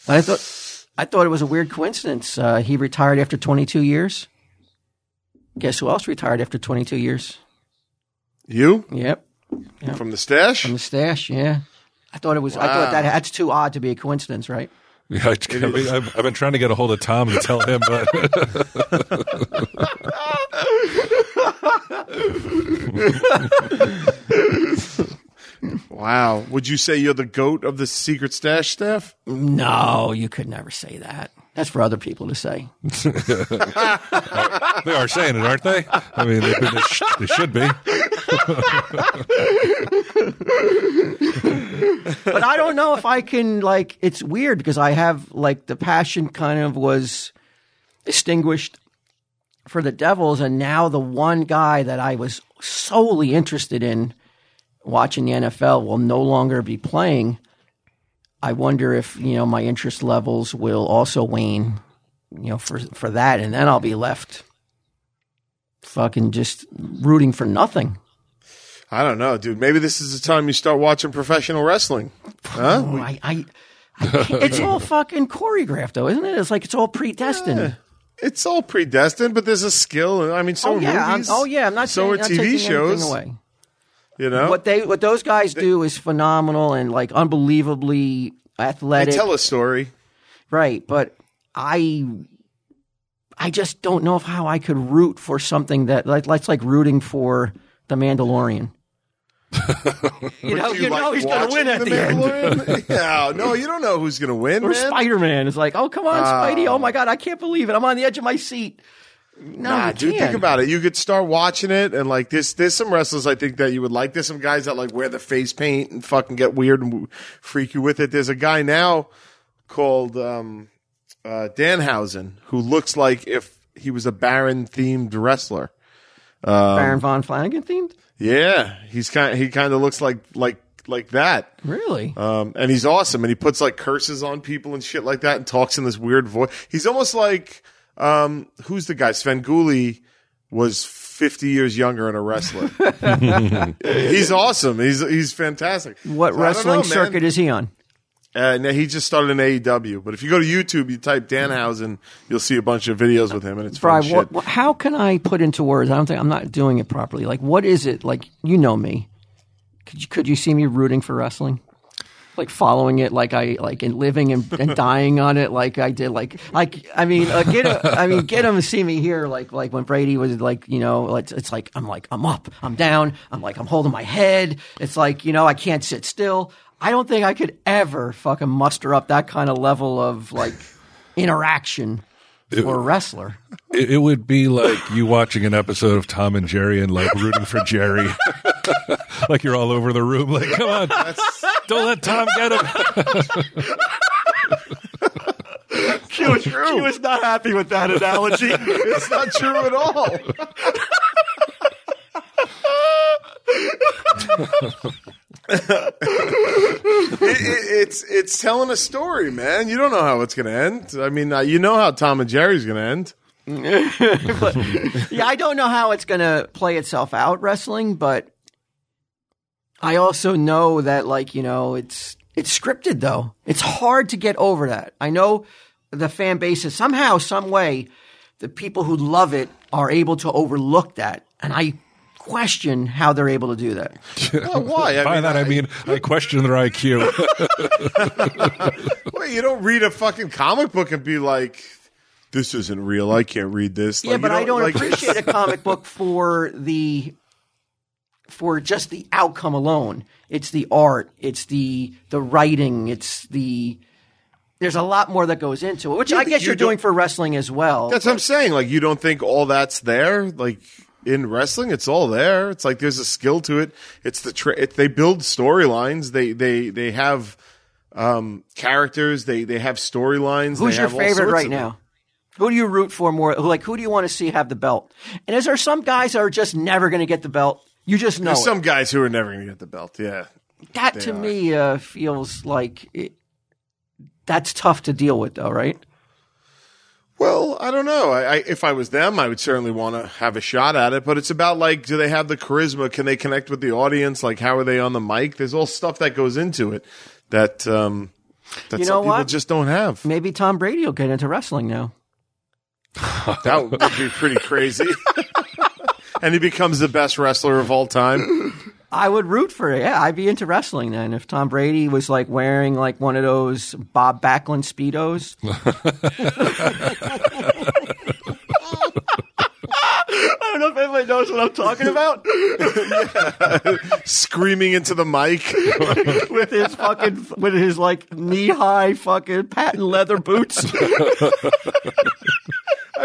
Speaker 3: I thought I thought it was a weird coincidence. Uh, he retired after 22 years. Guess who else retired after 22 years?
Speaker 1: you
Speaker 3: Yep.
Speaker 1: from the stash.
Speaker 3: From the stash, yeah. I thought it was. I thought that that's too odd to be a coincidence, right?
Speaker 2: Yeah, I, I mean, I've, I've been trying to get a hold of Tom to tell him, but
Speaker 1: wow. Would you say you're the goat of the secret stash staff?
Speaker 3: No, you could never say that. That's for other people to say.
Speaker 2: they are saying it, aren't they? I mean, they, they, sh- they should be.
Speaker 3: But I don't know if I can like. It's weird because I have like the passion kind of was extinguished for the Devils, and now the one guy that I was solely interested in watching the NFL will no longer be playing. I wonder if you know my interest levels will also wane, you know, for for that, and then I'll be left fucking just rooting for nothing.
Speaker 1: I don't know, dude. Maybe this is the time you start watching professional wrestling. Huh?
Speaker 3: Oh, I, I, I it's all fucking choreographed, though, isn't it? It's like it's all predestined.
Speaker 1: It's all predestined, but there's a skill. I mean, so
Speaker 3: oh
Speaker 1: are
Speaker 3: yeah, I'm,
Speaker 1: movies.
Speaker 3: oh yeah. I'm not
Speaker 1: So
Speaker 3: saying,
Speaker 1: are TV shows.
Speaker 3: away.
Speaker 1: You know,
Speaker 3: What they, what those guys do is phenomenal and like unbelievably athletic.
Speaker 1: they tell a story.
Speaker 3: right? But I, I just don't know if how I could root for something that like that's like rooting for the Mandalorian. you know, you, know
Speaker 1: like
Speaker 3: he's going to win at the, end.
Speaker 1: Yeah, no, you don't know who's going to win,
Speaker 3: Or. Spider Man is like, oh come on, Spidey! Oh ah. my god, I can't believe it! I'm on the edge of my seat. No,
Speaker 1: Nah,
Speaker 3: you
Speaker 1: dude, think about it. You could start watching it, and like this, there's some wrestlers I think that you would like. There's some guys that like wear the face paint and fucking get weird and freak you with it. There's a guy now called um, uh, Danhausen who looks like if he was a Baron themed wrestler.
Speaker 3: Baron von Flanagan themed.
Speaker 1: Yeah, he's kind. He kind of looks like like like that.
Speaker 3: Really?
Speaker 1: Um, and he's awesome, and he puts like curses on people and shit like that, and talks in this weird voice. He's almost like um, who's the guy? Svengoolie was fifty years younger and a wrestler. he's awesome. He's he's fantastic.
Speaker 3: what
Speaker 1: So
Speaker 3: wrestling
Speaker 1: know,
Speaker 3: circuit is he on?
Speaker 1: Uh, no, he just started in AEW. But if you go to YouTube, you type Danhausen, you'll see a bunch of videos with him, and it's fun
Speaker 3: Brian,
Speaker 1: shit.
Speaker 3: what, what, how can I put into words? I don't think I'm not doing it properly. Like, what is it? Like, you know me. Could you, could you see me rooting for wrestling? Like following it, like I like and living and, and dying on it, like I did. Like, like I mean, uh, get a, I mean, get him to see me here, like like when Brady was like, you know, it's, it's like I'm like I'm up, I'm down, I'm like I'm holding my head. It's like you know I can't sit still. I don't think I could ever fucking muster up that kind of level of like interaction for a wrestler.
Speaker 2: It, it would be like you watching an episode of Tom and Jerry and like rooting for Jerry. like you're all over the room. Like, come on, don't let Tom get him.
Speaker 3: Q was, Q was not happy with that analogy.
Speaker 1: It's not true at all. It- it- it's it's telling a story, man. You don't know how it's going to end. I mean, uh, you know how Tom and Jerry's going to end.
Speaker 3: yeah, I don't know how it's going to play itself out wrestling, but I also know that like, you know, it's it's scripted though. It's hard to get over that. I know the fan base is somehow some way the people who love it are able to overlook that. And I question how they're able to do that.
Speaker 1: Well, why? I
Speaker 2: By that I mean I question their IQ.
Speaker 1: wait, you don't read a fucking comic book and be like, "This isn't real. I can't read this."
Speaker 3: Yeah,
Speaker 1: Like, you
Speaker 3: but I don't
Speaker 1: like-
Speaker 3: appreciate a comic book for the for just the outcome alone. It's the art, it's the the writing, it's the there's a lot more that goes into it, which I guess
Speaker 1: you
Speaker 3: you're doing for wrestling as well.
Speaker 1: That's what I'm saying. Like, you don't think all that's there? Like in wrestling, it's all there. It's like there's a skill to it. It's the tra- it, they build storylines. They they they have um characters. They they have storylines.
Speaker 3: Who's your favorite right now? Who do you root for more? Like, who do you want to see have the belt? And is there some guys that are just never going to get the belt? You just know
Speaker 1: There's
Speaker 3: it.
Speaker 1: some guys who are never going to get the belt. Yeah.
Speaker 3: that to
Speaker 1: are.
Speaker 3: me uh, feels like it, that's tough to deal with, though, right?
Speaker 1: Well, I don't know. I, I if I was them, I would certainly want to have a shot at it. But it's about like, do they have the charisma? Can they connect with the audience? Like, how are they on the mic? There's all stuff that goes into it that um that
Speaker 3: You
Speaker 1: some
Speaker 3: know
Speaker 1: people
Speaker 3: what?
Speaker 1: just don't have.
Speaker 3: Maybe Tom Brady will get into wrestling now.
Speaker 1: That would be pretty crazy. and he becomes the best wrestler of all time.
Speaker 3: I would root for it. Yeah, I'd be into wrestling then. If Tom Brady was like wearing like one of those Bob Backlund speedos. I don't know if anybody knows what I'm talking about.
Speaker 1: Screaming into the mic.
Speaker 3: with his fucking, with his like knee high fucking patent leather boots.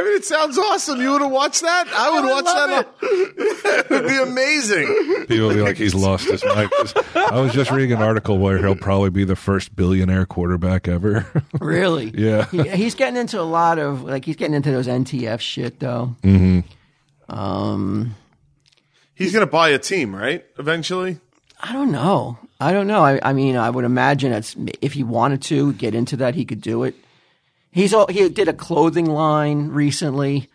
Speaker 1: I mean, it sounds awesome. You would have watched that? I would
Speaker 3: I
Speaker 1: watch that. it would be amazing.
Speaker 2: People will be like, he's lost his mic. I was just reading an article where he'll probably be the first billionaire quarterback ever.
Speaker 3: really?
Speaker 2: Yeah.
Speaker 3: He, he's getting into a lot of like he's getting into those NTF shit though. Hmm. Um,
Speaker 1: He's going to buy a team, right? Eventually.
Speaker 3: I don't know. I don't know. I, I mean, I would imagine it's if he wanted to get into that, he could do it. He's all, he did a clothing line recently,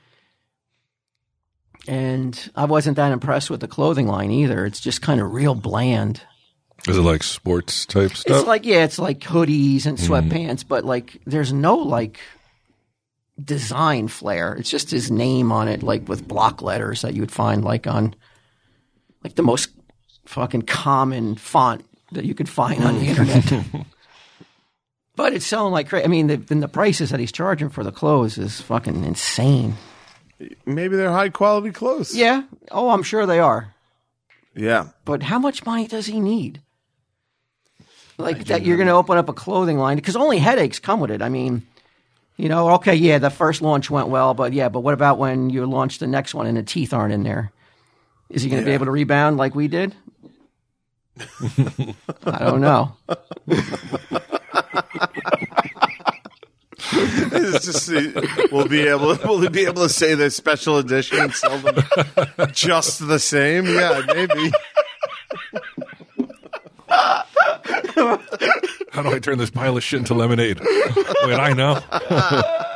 Speaker 3: and I wasn't that impressed with the clothing line either. It's just kind of real bland.
Speaker 2: Is it like sports type stuff?
Speaker 3: It's like yeah, it's like hoodies and mm-hmm. sweatpants, but like there's no like design flair. It's just his name on it, like with block letters that you would find like on like the most fucking common font that you could find on the internet. But it's selling like crazy. I mean, the, then the prices that he's charging for the clothes is fucking insane.
Speaker 1: Maybe they're high quality clothes.
Speaker 3: Yeah. Oh, I'm sure they are.
Speaker 1: Yeah.
Speaker 3: But how much money does he need? Like that, you're going to open up a clothing line because only headaches come with it. I mean, you know, okay, yeah, the first launch went well, but yeah, but what about when you launch the next one and the teeth aren't in there? Is he going to be able to rebound like we did? I don't know.
Speaker 1: It's just uh, we'll be able will he be able to say the special edition and sell them just the same? Yeah, maybe.
Speaker 2: How do I turn this pile of shit into lemonade? Wait, I know.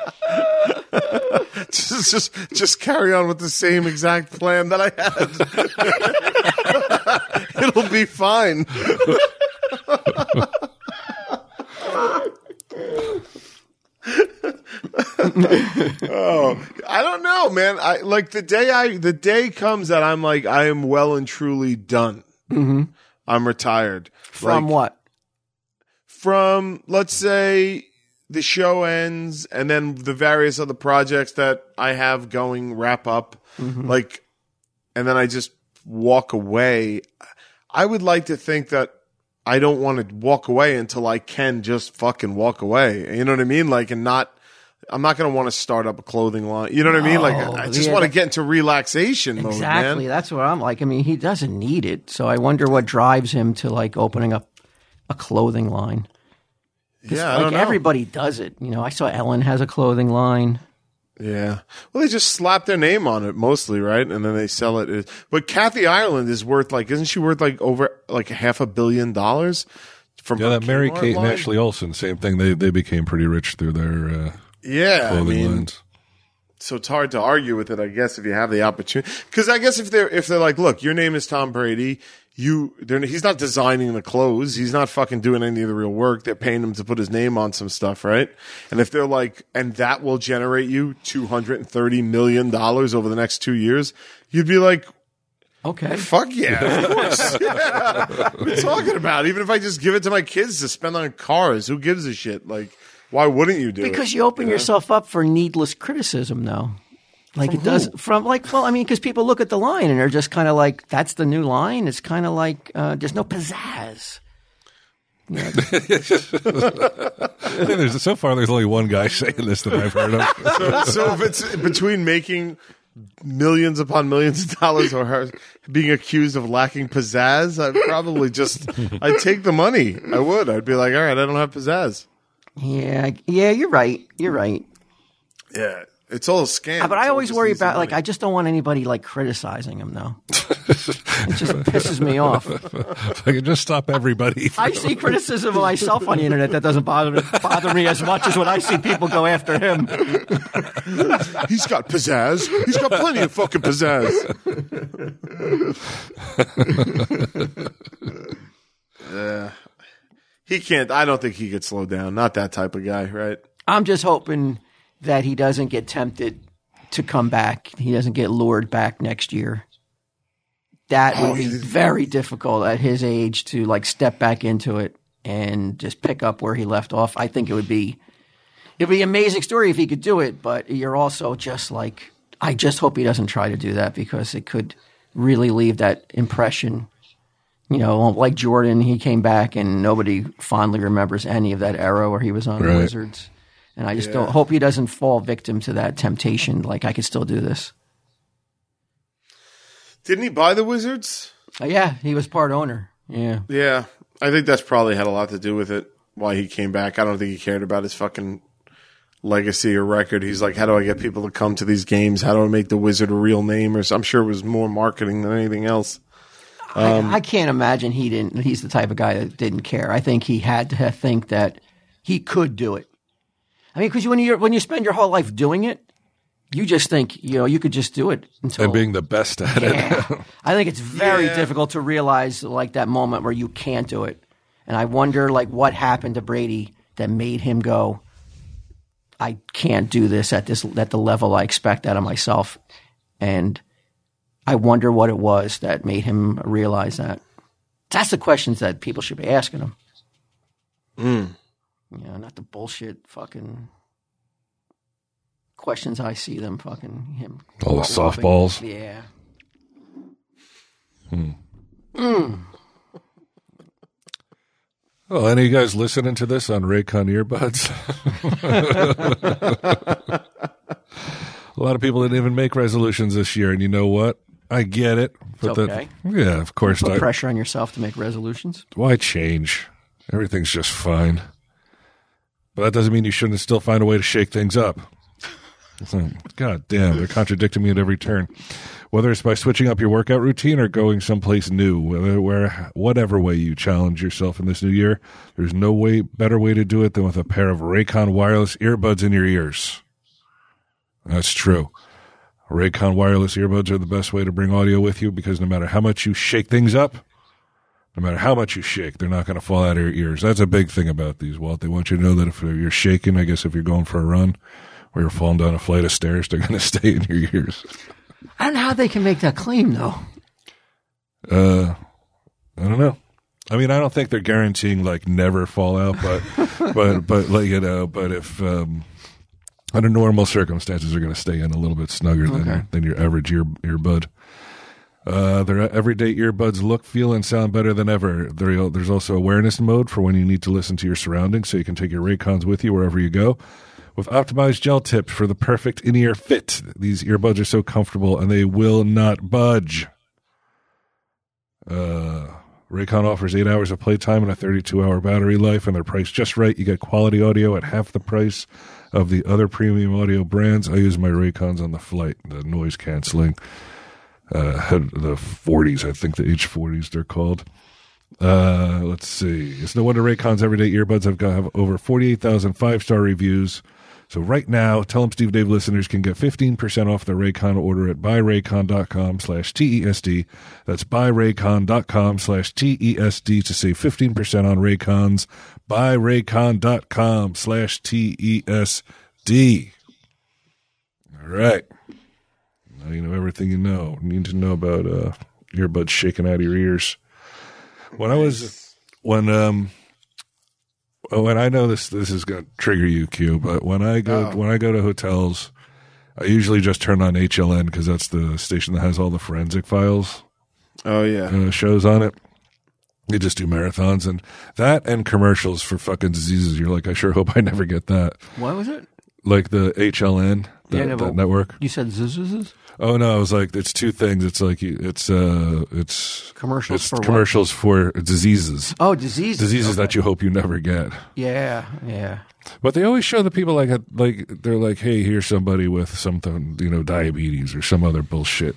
Speaker 1: Just just just carry on with the same exact plan that I had. It'll be fine. oh, I don't know, man. I like the day I the day comes that I'm like I am well and truly done. Mm-hmm. I'm retired
Speaker 3: From
Speaker 1: Like,
Speaker 3: what?
Speaker 1: from let's say the show ends and then the various other projects that I have going wrap up like and then I just walk away I would like to think that I don't want to walk away until I can just fucking walk away you know what I mean like and not I'm not going to want to start up a clothing line. You know what I mean? Like, I oh, just
Speaker 3: yeah,
Speaker 1: want to get into relaxation mode,
Speaker 3: Exactly. That's what I'm like. I mean, he doesn't need it. So I wonder what drives him to like opening up a clothing line.
Speaker 1: Yeah, I
Speaker 3: like
Speaker 1: don't know.
Speaker 3: everybody does it. You know, I saw Ellen has a clothing line.
Speaker 1: Yeah. Well, they just slap their name on it mostly, right? And then they sell it. But Kathy Ireland is worth like, isn't she worth like over like half a billion dollars? From
Speaker 2: Yeah, that Mary Kate and? Ashley Olsen, same thing. They they became pretty rich through their uh,
Speaker 1: Yeah, I
Speaker 2: clothing
Speaker 1: mean,
Speaker 2: lines.
Speaker 1: So it's hard to argue with it, I guess, if you have the opportunity. Because I guess if they're if they're like, look, your name is Tom Brady, you, they're, he's not designing the clothes, he's not fucking doing any of the real work. They're paying him to put his name on some stuff, right? And if they're like, and that will generate you two hundred and thirty million dollars over the next two years, you'd be like,
Speaker 3: Okay.
Speaker 1: Fuck yeah, of course. Yeah. What are you talking about? Even if I just give it to my kids to spend on cars, who gives a shit? Like, why wouldn't you do it?
Speaker 3: Because you open yourself up for needless criticism, though. Like it does from like well, I mean, because people look at the line and they're just kind of like, "That's the new line." It's kind of like uh, there's no pizzazz.
Speaker 2: There's, so far, there's only one guy saying this that I've heard of.
Speaker 1: so if it's between making millions upon millions of dollars or her being accused of lacking pizzazz, I'd probably just I'd take the money. I would. I'd be like, all right, I don't have pizzazz.
Speaker 3: Yeah, yeah, you're right. You're right.
Speaker 1: Yeah, it's all a scam.
Speaker 3: But
Speaker 1: It's
Speaker 3: I always worry about like. I just don't want anybody like criticizing him though. it just pisses me off.
Speaker 2: If I can just stop everybody.
Speaker 3: I see criticism of myself on the internet that doesn't bother me, bother me as much as when I see people go after him.
Speaker 1: he's got pizzazz. He's got plenty of fucking pizzazz. Uh, he can't. I don't think he could slow down. Not that type of guy, right?
Speaker 3: I'm just hoping that he doesn't get tempted to come back. He doesn't get lured back next year. That would be oh, very difficult at his age to like step back into it and just pick up where he left off. I think it would be it'd be an amazing story if he could do it, but you're also just like I just hope he doesn't try to do that because it could really leave that impression. You know, like Jordan, he came back and nobody fondly remembers any of that era where he was on the
Speaker 2: Right.
Speaker 3: Wizards. And I just don't hope he doesn't fall victim to that temptation. Like I could still do this.
Speaker 1: Didn't he buy the Wizards?
Speaker 3: Uh, yeah, he was part owner. Yeah.
Speaker 1: Yeah, I think that's probably had a lot to do with it. Why he came back. I don't think he cared about his fucking legacy or record. He's like, how do I get people to come to these games? How do I make the Wizard a real name? Or so- I'm sure it was more marketing than anything else. Um,
Speaker 3: I, I can't imagine he didn't. He's the type of guy that didn't care. I think he had to think that he could do it. I mean, because when you when you spend your whole life doing it, you just think you know you could just do it until
Speaker 2: and being the best at it.
Speaker 3: I think it's very
Speaker 1: Yeah.
Speaker 3: difficult to realize like that moment where you can't do it. And I wonder like what happened to Brady that made him go, I can't do this at this at the level I expect out of myself. And I wonder what it was that made him realize that. That's the questions that people should be asking him. Mm. You know, not the bullshit fucking questions I see them fucking him.
Speaker 2: All the
Speaker 3: lobbing.
Speaker 2: softballs.
Speaker 3: Yeah. Hmm. Mm.
Speaker 2: Well, any of you guys listening to this on Raycon earbuds? A lot of people didn't even make resolutions this year, and you know what? I get it. But
Speaker 3: okay.
Speaker 2: the, yeah, of course.
Speaker 3: Put
Speaker 2: I,
Speaker 3: pressure on yourself to make resolutions.
Speaker 2: why change? Everything's just fine. But that doesn't mean you shouldn't still find a way to shake things up. Like, God damn, they're contradicting me at every turn. Whether it's by switching up your workout routine or going someplace new, whether where whatever way you challenge yourself in this new year, there's no way better way to do it than with a pair of Raycon wireless earbuds in your ears. That's true. Raycon wireless earbuds are the best way to bring audio with you because no matter how much you shake things up, no matter how much you shake, they're not going to fall out of your ears. That's a big thing about these, Walt. They want you to know that if you're shaking, I guess if you're going for a run or you're falling down a flight of stairs, they're going to stay in your ears.
Speaker 3: I don't know how they can make that claim though.
Speaker 2: Uh, I don't know. I mean, I don't think they're guaranteeing like never fall out, but but but like you know, but if um, under normal circumstances, they're going to stay in a little bit snugger than than your average ear earbud. Uh, their everyday earbuds look, feel, and sound better than ever. There, there's also awareness mode for when you need to listen to your surroundings, so you can take your Raycons with you wherever you go. with optimized gel tips for the perfect in-ear fit. These earbuds are so comfortable and they will not budge. Uh, Raycon offers eight hours of playtime and a 32-hour battery life, and they're priced just right. You get quality audio at half the price of the other premium audio brands. I use my Raycons on the flight, the noise canceling. Uh, the 40s, I think the H40s they're called. Uh, let's see. It's no wonder Raycon's everyday earbuds have got have over 48,000 five star reviews. So right now, Tell them Steve Dave listeners can get 15% off their Raycon order at buyraycon.com slash TESD. That's buyraycon.com slash TESD to save 15% on Raycons. Buyraycon.com slash TESD. All right. Now you know everything you know. You need to know about uh, earbuds shaking out of your ears. When I was when um when I know this this is going to trigger you, Q, but when I go
Speaker 1: Oh.
Speaker 2: when I go to hotels, I usually just turn on HLN because that's the station that has all the forensic files
Speaker 1: Oh yeah.
Speaker 2: uh, shows on it. They just do marathons and that and commercials for fucking diseases. You're like, I sure hope I never get that.
Speaker 3: What was it?
Speaker 2: Like the HLN, that,
Speaker 3: Yeah, no,
Speaker 2: that network.
Speaker 3: You said zzz?
Speaker 2: Oh no, I was like, it's two things. It's like it's uh, it's
Speaker 3: Commercials
Speaker 2: it's
Speaker 3: for what?
Speaker 2: commercials for diseases,
Speaker 3: Oh, diseases.
Speaker 2: diseases
Speaker 3: Okay.
Speaker 2: that you hope you never get.
Speaker 3: Yeah, yeah.
Speaker 2: But they always show the people like like they're like, hey, here's somebody with something, you know, diabetes or some other bullshit.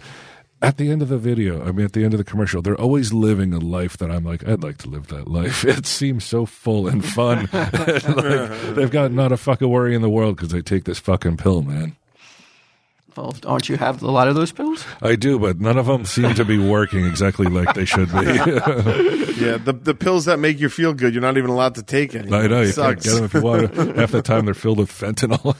Speaker 2: At the end of the video, I mean, at the end of the commercial, they're always living a life that I'm like, I'd like to live that life. It seems so full and fun. like, they've got not a fucking worry in the world because they take this fucking pill, man.
Speaker 3: Well, aren't you have a lot of those pills?
Speaker 2: I do, but none of them seem to be working exactly like they should be.
Speaker 1: Yeah, the the pills that make you feel good, you're not even allowed to take any.
Speaker 2: I know you
Speaker 1: Sucks.
Speaker 2: can't get them if you want. Half the time they're filled with fentanyl.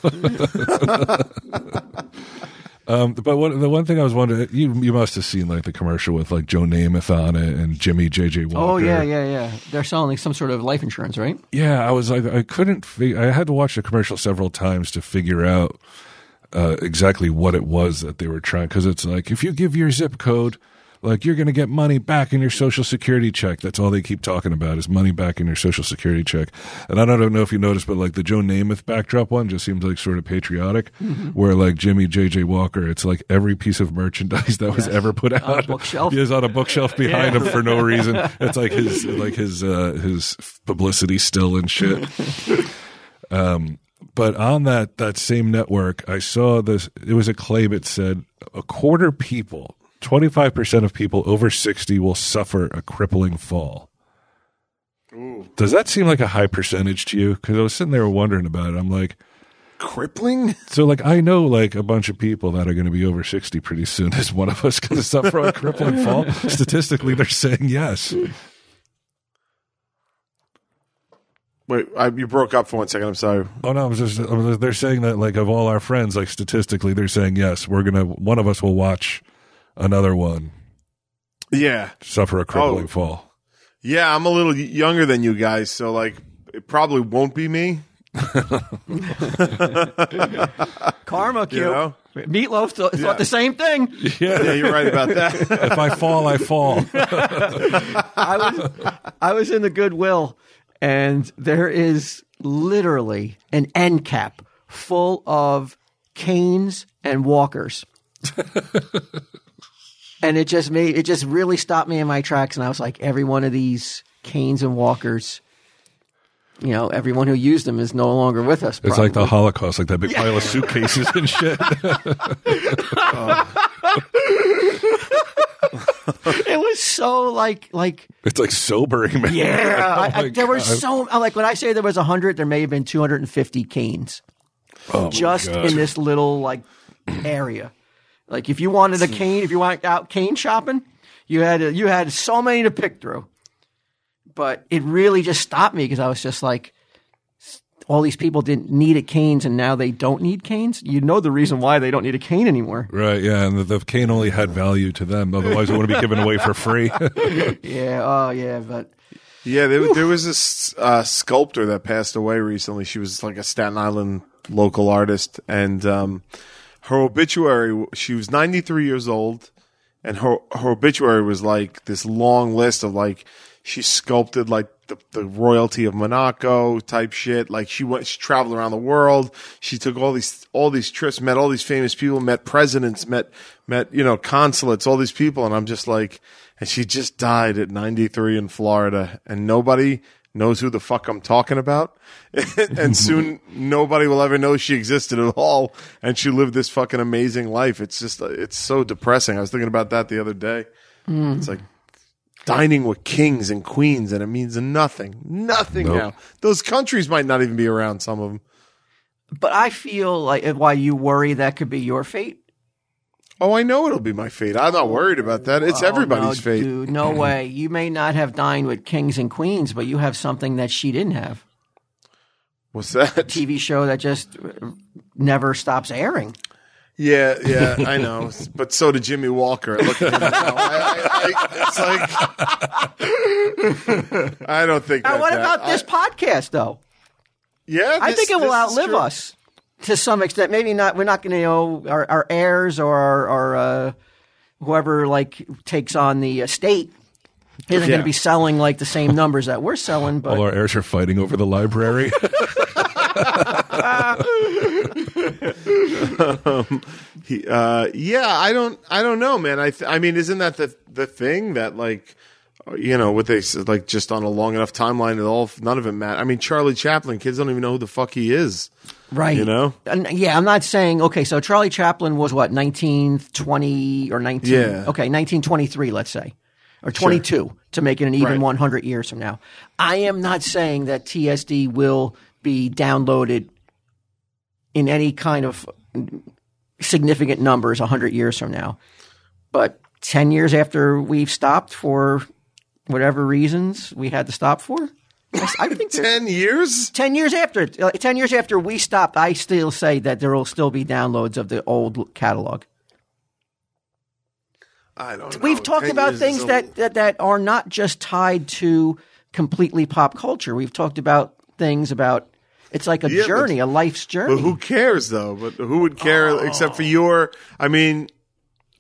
Speaker 2: Um, but what, the one thing I was wondering, you you must have seen like the commercial with like Joe Namath on it and Jimmy JJ Walker.
Speaker 3: Oh yeah, yeah, yeah. They're selling like some sort of life insurance, right?
Speaker 2: Yeah, I was like, I couldn't. Fig- I had to watch the commercial several times to figure out uh, exactly what it was that they were trying. Because it's like, if you give your zip code, like you're going to get money back in your social security check. That's all they keep talking about is money back in your social security check. And I don't know if you noticed, but like the Joe Namath backdrop one just seems like sort of patriotic. Where like Jimmy J.J. Walker, it's like every piece of merchandise that was ever put out
Speaker 3: bookshelf.
Speaker 2: is on a bookshelf behind him for no reason. It's like his like his uh, his publicity still and shit. Um, but on that that same network, I saw this. It was a claim. It said a quarter people, twenty five percent of people over sixty will suffer a crippling fall. Does that seem like a high percentage to you? Because I was sitting there wondering about it. I'm like,
Speaker 1: Crippling?
Speaker 2: so like I know like a bunch of people that are going to be over sixty pretty soon. Is one of us going to suffer a crippling fall? Statistically, they're saying yes.
Speaker 1: Wait, I, you broke up for one second. I'm sorry.
Speaker 2: Oh no, I was just, I was just- they're saying that like of all our friends, like statistically, they're saying yes, we're gonna one of us will watch another one
Speaker 1: Yeah,
Speaker 2: suffer a crippling
Speaker 1: Oh.
Speaker 2: fall.
Speaker 1: yeah. I'm a little younger than you guys, so like it probably won't be me.
Speaker 3: Karma, Q.
Speaker 1: You know?
Speaker 3: Meatloaf th-
Speaker 1: Yeah.
Speaker 3: thought the same thing.
Speaker 1: Yeah, you're right about that.
Speaker 2: If I fall, I fall.
Speaker 3: I was I was in the Goodwill, and there is literally an end cap full of canes and walkers. And it just made it just really stopped me in my tracks and I was like every one of these canes and walkers you know everyone who used them is no longer with us
Speaker 2: It's like the. Holocaust, like that big pile of suitcases and shit.
Speaker 3: it was so like like
Speaker 2: It's like sobering, man.
Speaker 3: yeah
Speaker 2: Oh
Speaker 3: I, I, there were so like when I say there was 100 there may have been 250 canes
Speaker 2: Oh
Speaker 3: just in this little like area. Like if you wanted a cane, if you went out cane shopping, you had you had so many to pick through. But it really just stopped me because I was just like, all these people didn't need a canes and now they don't need canes. You know the reason why they don't need a cane anymore.
Speaker 2: Right, yeah, and the, the cane only had value to them. Otherwise, it wouldn't be given away for free.
Speaker 3: Yeah, oh yeah, but
Speaker 1: Yeah, there, there was this uh, sculptor that passed away recently. She was like a Staten Island local artist, and um, her obituary. She was 93 years old, and her her obituary was like this long list of like she sculpted like the, the royalty of Monaco type shit. Like she went, she traveled around the world. She took all these, all these trips, met all these famous people, met presidents, met, met, you know, consulates, all these people. And I'm just like, and she just died at 93 in Florida and nobody knows who the fuck I'm talking about. and soon nobody will ever know she existed at all. And she lived this fucking amazing life. It's just, it's so depressing. I was thinking about that the other day. Hmm. It's like, dining with kings and queens, and it means nothing. Nothing
Speaker 2: Nope.
Speaker 1: now. Those countries might not even be around. Some of them.
Speaker 3: But I feel like why you worry that could be your fate.
Speaker 1: Oh, I know it'll be my fate. I'm not worried about that. It's everybody's
Speaker 3: Oh, no,
Speaker 1: fate.
Speaker 3: Dude, no way. You may not have dined with kings and queens, but you have something that she didn't have.
Speaker 1: What's that?
Speaker 3: A TV show that just never stops airing.
Speaker 1: Yeah, yeah, I know. But so did Jimmy Walker. Look at him now. I, I, I, it's like I don't think.
Speaker 3: Now,
Speaker 1: that,
Speaker 3: what
Speaker 1: that-
Speaker 3: about this podcast, though?
Speaker 1: yeah,
Speaker 3: I
Speaker 1: this-
Speaker 3: think it will outlive us to some extent. Maybe not. We're not going to, you know, our, our heirs or our, our uh, whoever like takes on the estate isn't going to be selling like the same numbers that we're selling. But
Speaker 2: All our heirs are fighting over the library.
Speaker 1: He, uh, yeah, I don't, I don't know, man. I, th- I mean, isn't that the the thing that like, you know, what they said, like just on a long enough timeline, it all none of it matters. I mean, Charlie Chaplin, kids don't even know who the fuck he is.
Speaker 3: right,
Speaker 1: You know?
Speaker 3: And, yeah, I'm not saying okay. So Charlie Chaplin was what 1920 or 19?
Speaker 1: Yeah.
Speaker 3: Okay, 1923, let's say, or 22 to make it an even
Speaker 1: Right.
Speaker 3: 100 years from now. I am not saying that TSD will be downloaded in any kind of significant numbers 100 years from now. But 10 years after we've stopped for whatever reasons we had to stop for, I, I think
Speaker 1: Ten years?
Speaker 3: 10 years after uh, 10 years after we stopped, I still say that there will still be downloads of the old catalog.
Speaker 1: I don't know.
Speaker 3: We've talked
Speaker 1: 10
Speaker 3: about things that, that that are not just tied to completely pop culture. We've talked about things about it's like a
Speaker 1: Yeah,
Speaker 3: journey, a life's journey.
Speaker 1: But who cares though? But who would care except for your? I mean,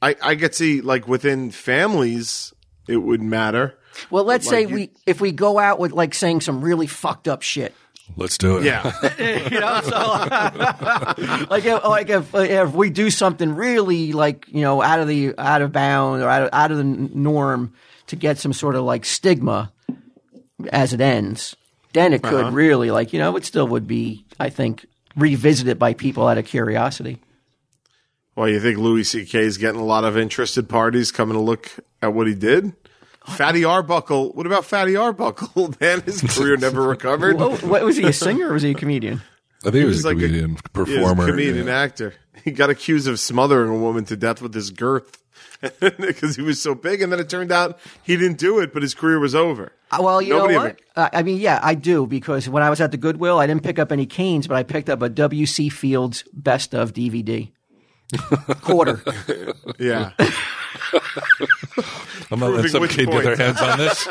Speaker 1: I I could see like within families it would matter.
Speaker 3: Well, let's say
Speaker 1: you-
Speaker 3: we if we go out with like saying some really fucked up shit.
Speaker 2: Let's do it.
Speaker 1: Yeah,
Speaker 3: you know, so like if, like if if we do something really like you know out of the out of bound or out of, out of the norm to get some sort of like stigma as it ends, then it could uh-huh. really like you know it still would be I think revisited by people out of curiosity.
Speaker 1: Well, you think Louis C.K. is getting a lot of interested parties coming to look at what he did? Fatty Arbuckle. What about Fatty Arbuckle? Man, his career never recovered.
Speaker 3: What, what was he a singer or was he a comedian?
Speaker 2: I think he was,
Speaker 1: was
Speaker 2: a
Speaker 1: like a-
Speaker 2: comedian,
Speaker 1: He was a
Speaker 2: performer.
Speaker 1: comedian
Speaker 2: yeah.
Speaker 1: actor. He got accused of smothering a woman to death with his girth because he was so big, and then it turned out he didn't do it, but his career was over.
Speaker 3: Uh, Well, you
Speaker 1: Nobody
Speaker 3: know
Speaker 1: ever-
Speaker 3: what? Uh, I mean, yeah, I do because when I was at the Goodwill, I didn't pick up any canes, but I picked up a W.C. Fields Best of DVD. Quarter.
Speaker 1: Yeah.
Speaker 2: I'm gonna let some
Speaker 1: which
Speaker 2: kid get their hands on this.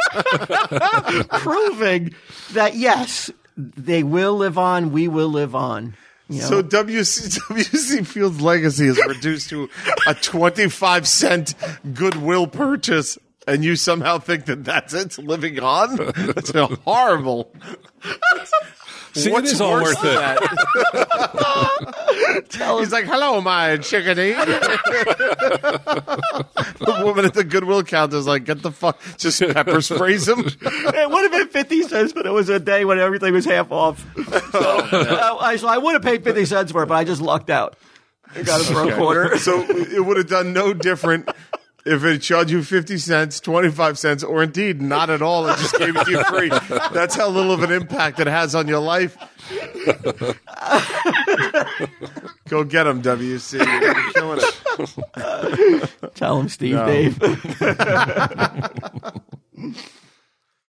Speaker 3: proving that yes, they will live on. We will live on. You know?
Speaker 1: So WC, WC Field's legacy is reduced to a 25 cent goodwill purchase, and you somehow think that that's it, living on? That's a horrible.
Speaker 2: See,
Speaker 1: What's
Speaker 2: it is all
Speaker 1: worse
Speaker 2: worth
Speaker 1: than
Speaker 2: it.
Speaker 1: that? He's like, hello, my chickadee. the woman at the Goodwill counter's like, get the fuck, just pepper sprays him.
Speaker 3: it would have been fifty cents, but it was a day when everything was half off. So, uh, I, so I would have paid fifty cents for it, but I just lucked out. I got it for a quarter.
Speaker 1: So it would have done no different if it charged you 50 cents, 25 cents, or indeed not at all. It just gave it to you free. That's how little of an impact it has on your life. Go get them, WC. You're killing it.
Speaker 3: Tell him, Steve,
Speaker 1: No.
Speaker 3: Dave.